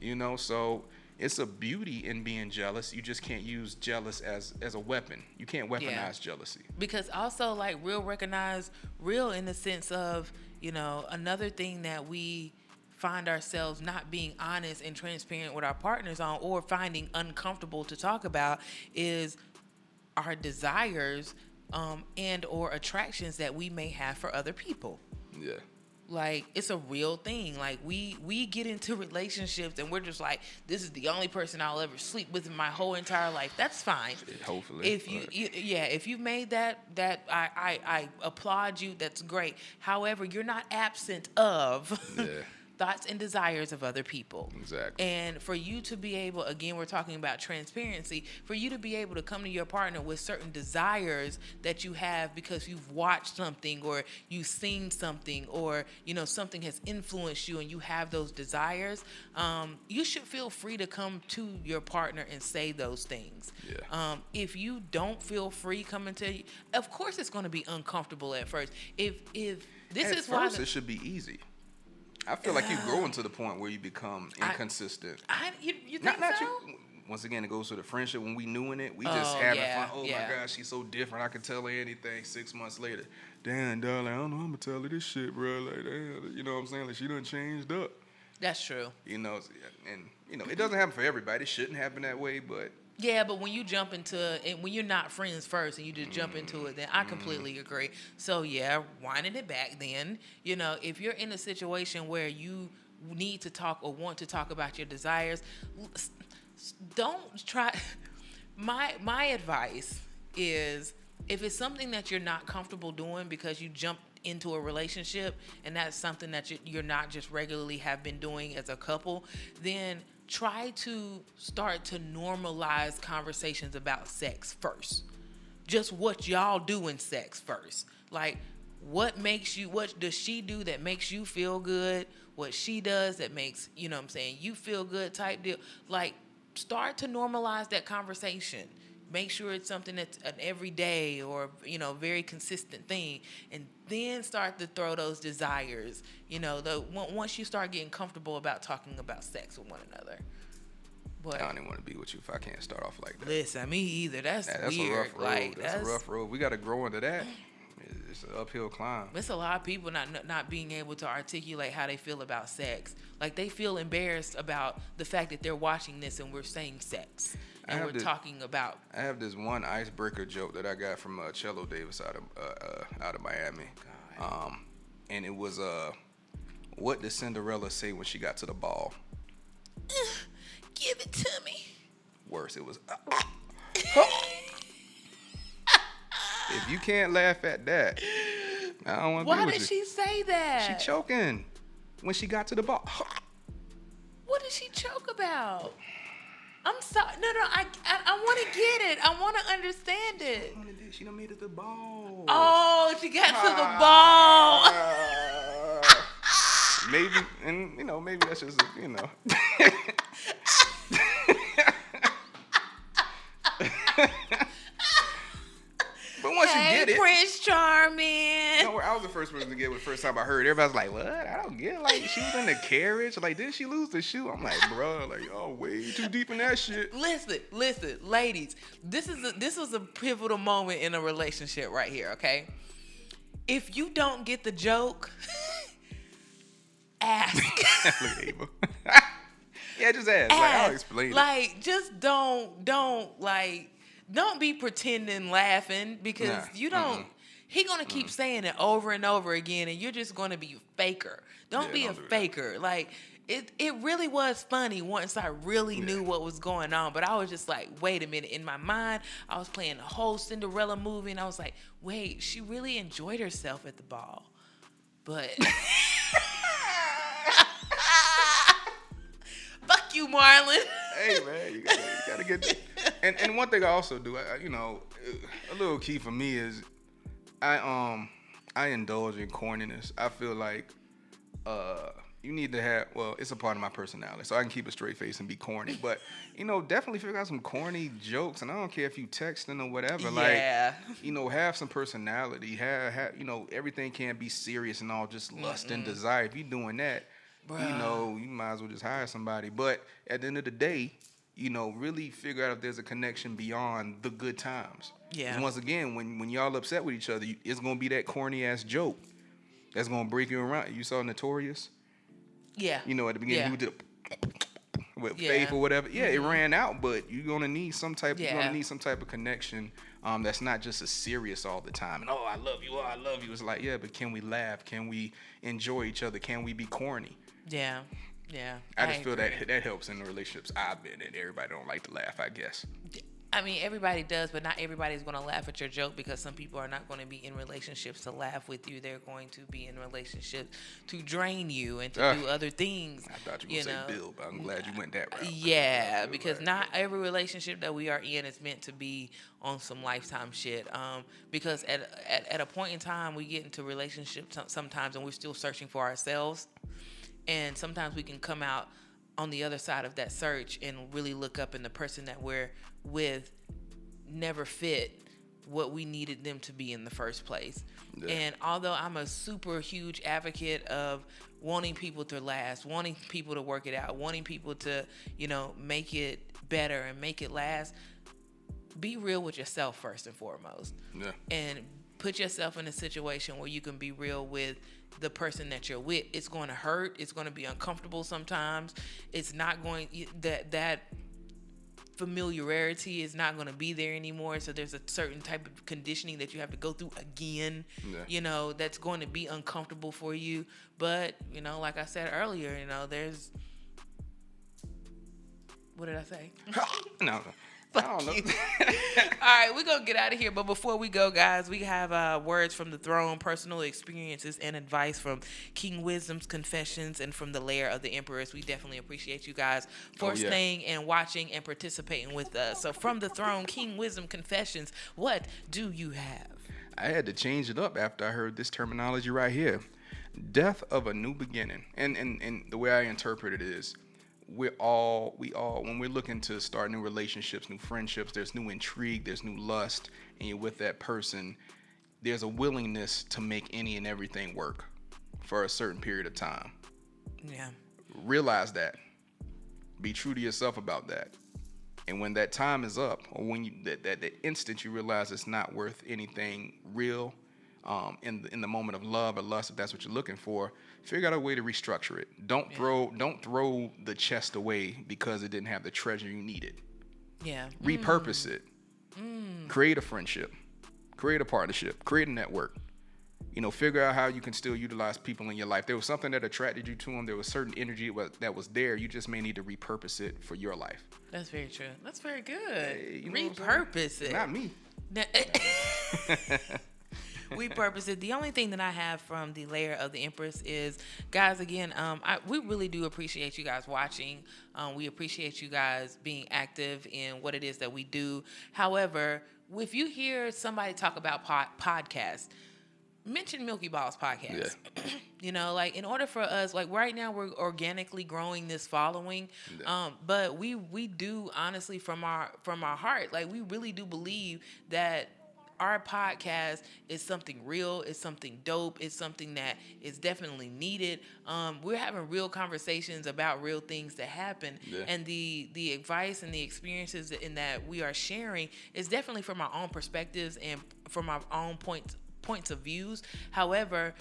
You know, so it's a beauty in being jealous. You just can't use jealous as as a weapon. You can't weaponize Yeah. jealousy. because also like real recognize real in the sense of you know another thing that we find ourselves not being honest and transparent with our partners on or finding uncomfortable to talk about is our desires um, and or attractions that we may have for other people. Yeah. like it's a real thing. Like we we get into relationships and we're just like this is the only person i'll ever sleep with in my whole entire life. That's fine. Hopefully, if you, you yeah if you made that that I, I i applaud you that's great. However you're not absent of Yeah. thoughts and desires of other people Exactly. and for you to be able again we're talking about transparency for you to be able to come to your partner with certain desires that you have because you've watched something or you've seen something or you know something has influenced you and you have those desires um, you should feel free to come to your partner and say those things Yeah. um, if you don't feel free coming to you of course it's going to be uncomfortable at first if if this At is why first, the- it should be easy. I feel like you're growing to the point where you become inconsistent. I, you, you think not not so? you. Once again, it goes to the friendship. When we knew in it, we just Oh, having yeah, fun. Oh yeah. my gosh, she's so different. I can tell her anything. Six months later, damn, darling, I don't know. I'm gonna tell her this shit, bro. Like, damn, you know what I'm saying? Like, she done changed up. that's true You know, and you know, it doesn't happen for everybody. It shouldn't happen that way, but Yeah, but when you jump into and when you're not friends first and you just jump into it, then I completely mm-hmm. agree. So yeah, winding it back then, you know, if you're in a situation where you need to talk or want to talk about your desires, l- s- s- don't try my my advice is if it's something that you're not comfortable doing because you jumped into a relationship and that's something that you're not just regularly have been doing as a couple then try to start to normalize conversations about sex first. Just what y'all do in sex first. Like what makes you what does she do that makes you feel good? What she does that makes you know what i'm saying you feel good type deal. Like start to normalize that conversation make sure it's something that's an everyday or you know very consistent thing and then start to throw those desires you know the once you start getting comfortable about talking about sex with one another but I don't even want to be with you if I can't start off like that. listen me either that's, Yeah, that's weird a rough road. like that's, a rough road. We got to grow into that. It's an uphill climb. It's a lot of people not not being able to articulate how they feel about sex. Like they feel embarrassed about the fact that they're watching this and we're saying sex and we're to- talking about. I have this one icebreaker joke that I got from uh, Cello Davis out of uh, uh, out of Miami, um, and it was uh, what did Cinderella say when she got to the ball? Give it to me. Worse, it was. if you can't laugh at that, I don't want to Why did you. she say that? She choking when she got to the ball. what did she choke about? I'm sorry. No, no. I I, I want to get it. I want to understand it. She done made it to the ball. Oh, she got to the ball. Uh, maybe, and you know, maybe that's just you know. but once hey, you get it, Prince Charming. no, I was the first person to get it the first time I heard. it. Everybody like, "What? I don't get." it. Like she was in the carriage. Like, did she lose the shoe? I'm like, bro, like, oh, way too deep in that shit. Listen, listen, ladies. This is a, this was a pivotal moment in a relationship right here. Okay, if you don't get the joke, ask. Look at Ava. yeah, just ask. Like, I'll ask. explain. it. Like, just don't, don't like, don't be pretending laughing because Nah, you don't. mm-mm. He gonna keep mm. saying it over and over again, and you're just gonna be faker. Don't Yeah, be don't a do that. faker. Like, it it really was funny once I really knew what was going on. But I was just like, wait a minute. In my mind, I was playing the whole Cinderella movie, and I was like, wait, she really enjoyed herself at the ball. But fuck you, Marlon. hey man, you gotta, you gotta get. And and one thing I also do, I, you know, a little key for me is, I um I indulge in corniness. I feel like uh you need to have well, it's a part of my personality, so I can keep a straight face and be corny. But you know, definitely figure out some corny jokes, and I don't care if you texting or whatever. Yeah. Like, you know, have some personality. Have, have you know, everything can't be serious and all just lust and desire. If you're doing that, you know, you might as well just hire somebody. But at the end of the day, you know, really figure out if there's a connection beyond the good times. Yeah. Once again, when when y'all upset with each other, you- it's gonna be that corny ass joke that's gonna break you around. You saw Notorious, Yeah. you know, at the beginning, Yeah. he did with Yeah. faith or whatever. Yeah, it ran out, but you're gonna need some type. Yeah. You're gonna need some type of connection. Um, that's not just a serious all the time. And oh, I love you. Oh, I love you. It's like yeah, but can we laugh? Can we enjoy each other? Can we be corny? Yeah. Yeah. I just feel agree. that that helps in the relationships I've been in. Everybody don't like to laugh, I guess. I mean, everybody does, but not everybody's going to laugh at your joke because some people are not going to be in relationships to laugh with you. They're going to be in relationships to drain you and to Ugh. do other things. I thought you were gonna say Bill, but I'm glad you went that route. Yeah, because right. not every relationship that we are in is meant to be on some lifetime shit. Um, because at, at at a point in time, we get into relationships sometimes, and we're still searching for ourselves. And sometimes we can come out on the other side of that search and really look up, and the person that we're with never fit what we needed them to be in the first place. Yeah. And although I'm a super huge advocate of wanting people to last, wanting people to work it out, wanting people to, you know, make it better and make it last, be real with yourself first and foremost. Yeah. And put yourself in a situation where you can be real with the person that you're with. It's going to hurt, it's going to be uncomfortable sometimes. It's not going that that familiarity is not going to be there anymore so there's a certain type of conditioning that you have to go through again Yeah. you know that's going to be uncomfortable for you but you know like i said earlier you know there's what did i say no, I don't know. all right, we're gonna get out of here. But before we go, guys, we have uh, words from the throne, personal experiences, and advice from King Wisdom's confessions and from the lair of the emperors. We definitely appreciate you guys for Oh, yeah. staying and watching and participating with us. So, from the throne, King Wisdom confessions, what do you have? I had to change it up after I heard this terminology right here. Death of a new beginning. And and, and the way I interpret it is we're all we all when we're looking to start new relationships, new friendships, there's new intrigue, there's new lust, and you're with that person, there's a willingness to make any and everything work for a certain period of time. Yeah, realize that. Be true to yourself about that. And when that time is up or when you that, that, that instant you realize it's not worth anything real um, in the, in the moment of love or lust if that's what you're looking for figure out a way to restructure it. Don't throw don't throw the chest away because it didn't have the treasure you needed. Yeah, repurpose mm. it. Mm. Create a friendship. Create a partnership. Create a network. You know figure out how you can still utilize people in your life. There was something that attracted you to them there was certain energy that was there. You just may need to repurpose it for your life. That's very true. That's very good. Hey, you know what I'm saying? Repurpose it. not me. No- we purpose it. The only thing that I have from the layer of the Empress is, guys, again, um, I, we really do appreciate you guys watching. Um, we appreciate you guys being active in what it is that we do. However, if you hear somebody talk about pod- podcasts, mention Milky Balls podcast. you know, like in order for us, like right now we're organically growing this following, um, but we we do honestly from our from our heart, like we really do believe that our podcast is something real, it's something dope, it's something that is definitely needed. Um, we're having real conversations about real things that happen, Yeah. and the the advice and the experiences in that we are sharing is definitely from our own perspectives and from our own points points of views. However,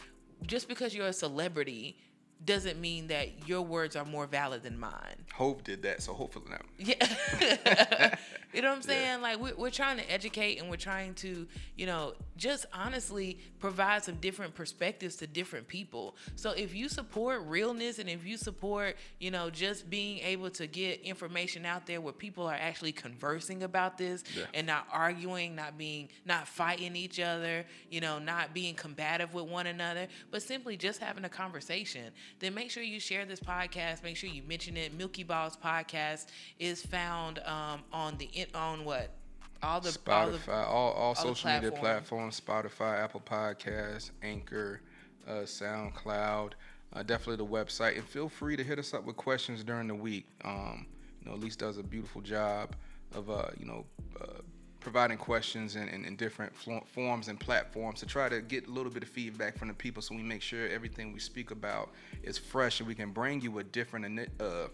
just because you're a celebrity doesn't mean that your words are more valid than mine. Hove did that, so hopefully not. Yeah. you know what I'm saying? Yeah. Like we're, we're trying to educate and we're trying to, you know, just honestly provide some different perspectives to different people. So if you support realness and if you support, you know, just being able to get information out there where people are actually conversing about this yeah. and not arguing, not being, not fighting each other, you know, not being combative with one another, but simply just having a conversation, then make sure you share this podcast. Make sure you mention it. Milky Balls podcast is found um, on the on what all the Spotify, all, the, all, all, all social media platforms, Spotify, Apple Podcasts, Anchor, uh, SoundCloud, uh, definitely the website, and feel free to hit us up with questions during the week. Um, you know, Elise does a beautiful job of uh, you know uh, providing questions in, in, in different forms and platforms to try to get a little bit of feedback from the people, so we make sure everything we speak about is fresh and we can bring you a different uh, uh,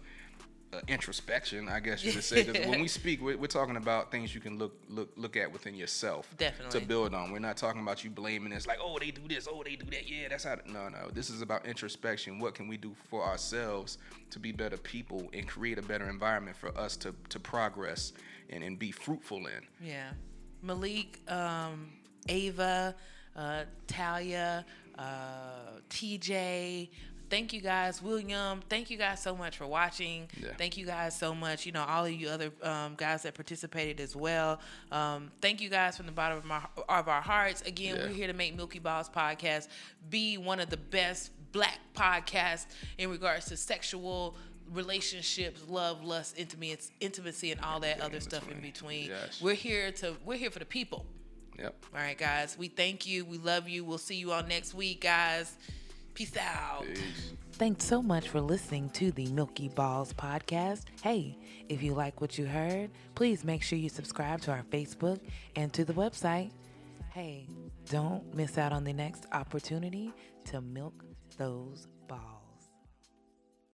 introspection, I guess you could say. Because when we speak, we're, we're, talking about things you can look look look at within yourself. Definitely. To build on. We're not talking about you blaming us like, oh, they do this, oh, they do that. Yeah, that's how. No, no. This is about introspection. What can we do for ourselves to be better people and create a better environment for us to to progress and, and be fruitful in? Yeah. Malik, um, Ava, uh, Talia, uh, TJ, thank you guys, William. Thank you guys so much for watching. Yeah. Thank you guys so much. You know, all of you other um, guys that participated as well. Um, thank you guys from the bottom of, my, of our hearts. Again, yeah. we're here to make Milky Balls podcast be one of the best black podcasts in regards to sexual relationships, love, lust, intimacy, intimacy, and all that other stuff in between. Yes. We're here to we're here for the people. Yep. All right, guys. We thank you. We love you. We'll see you all next week, guys. Peace out. Peace. Thanks so much for listening to the Milky Balls podcast. Hey, if you like what you heard, please make sure you subscribe to our Facebook and to the website. Hey, don't miss out on the next opportunity to milk those balls.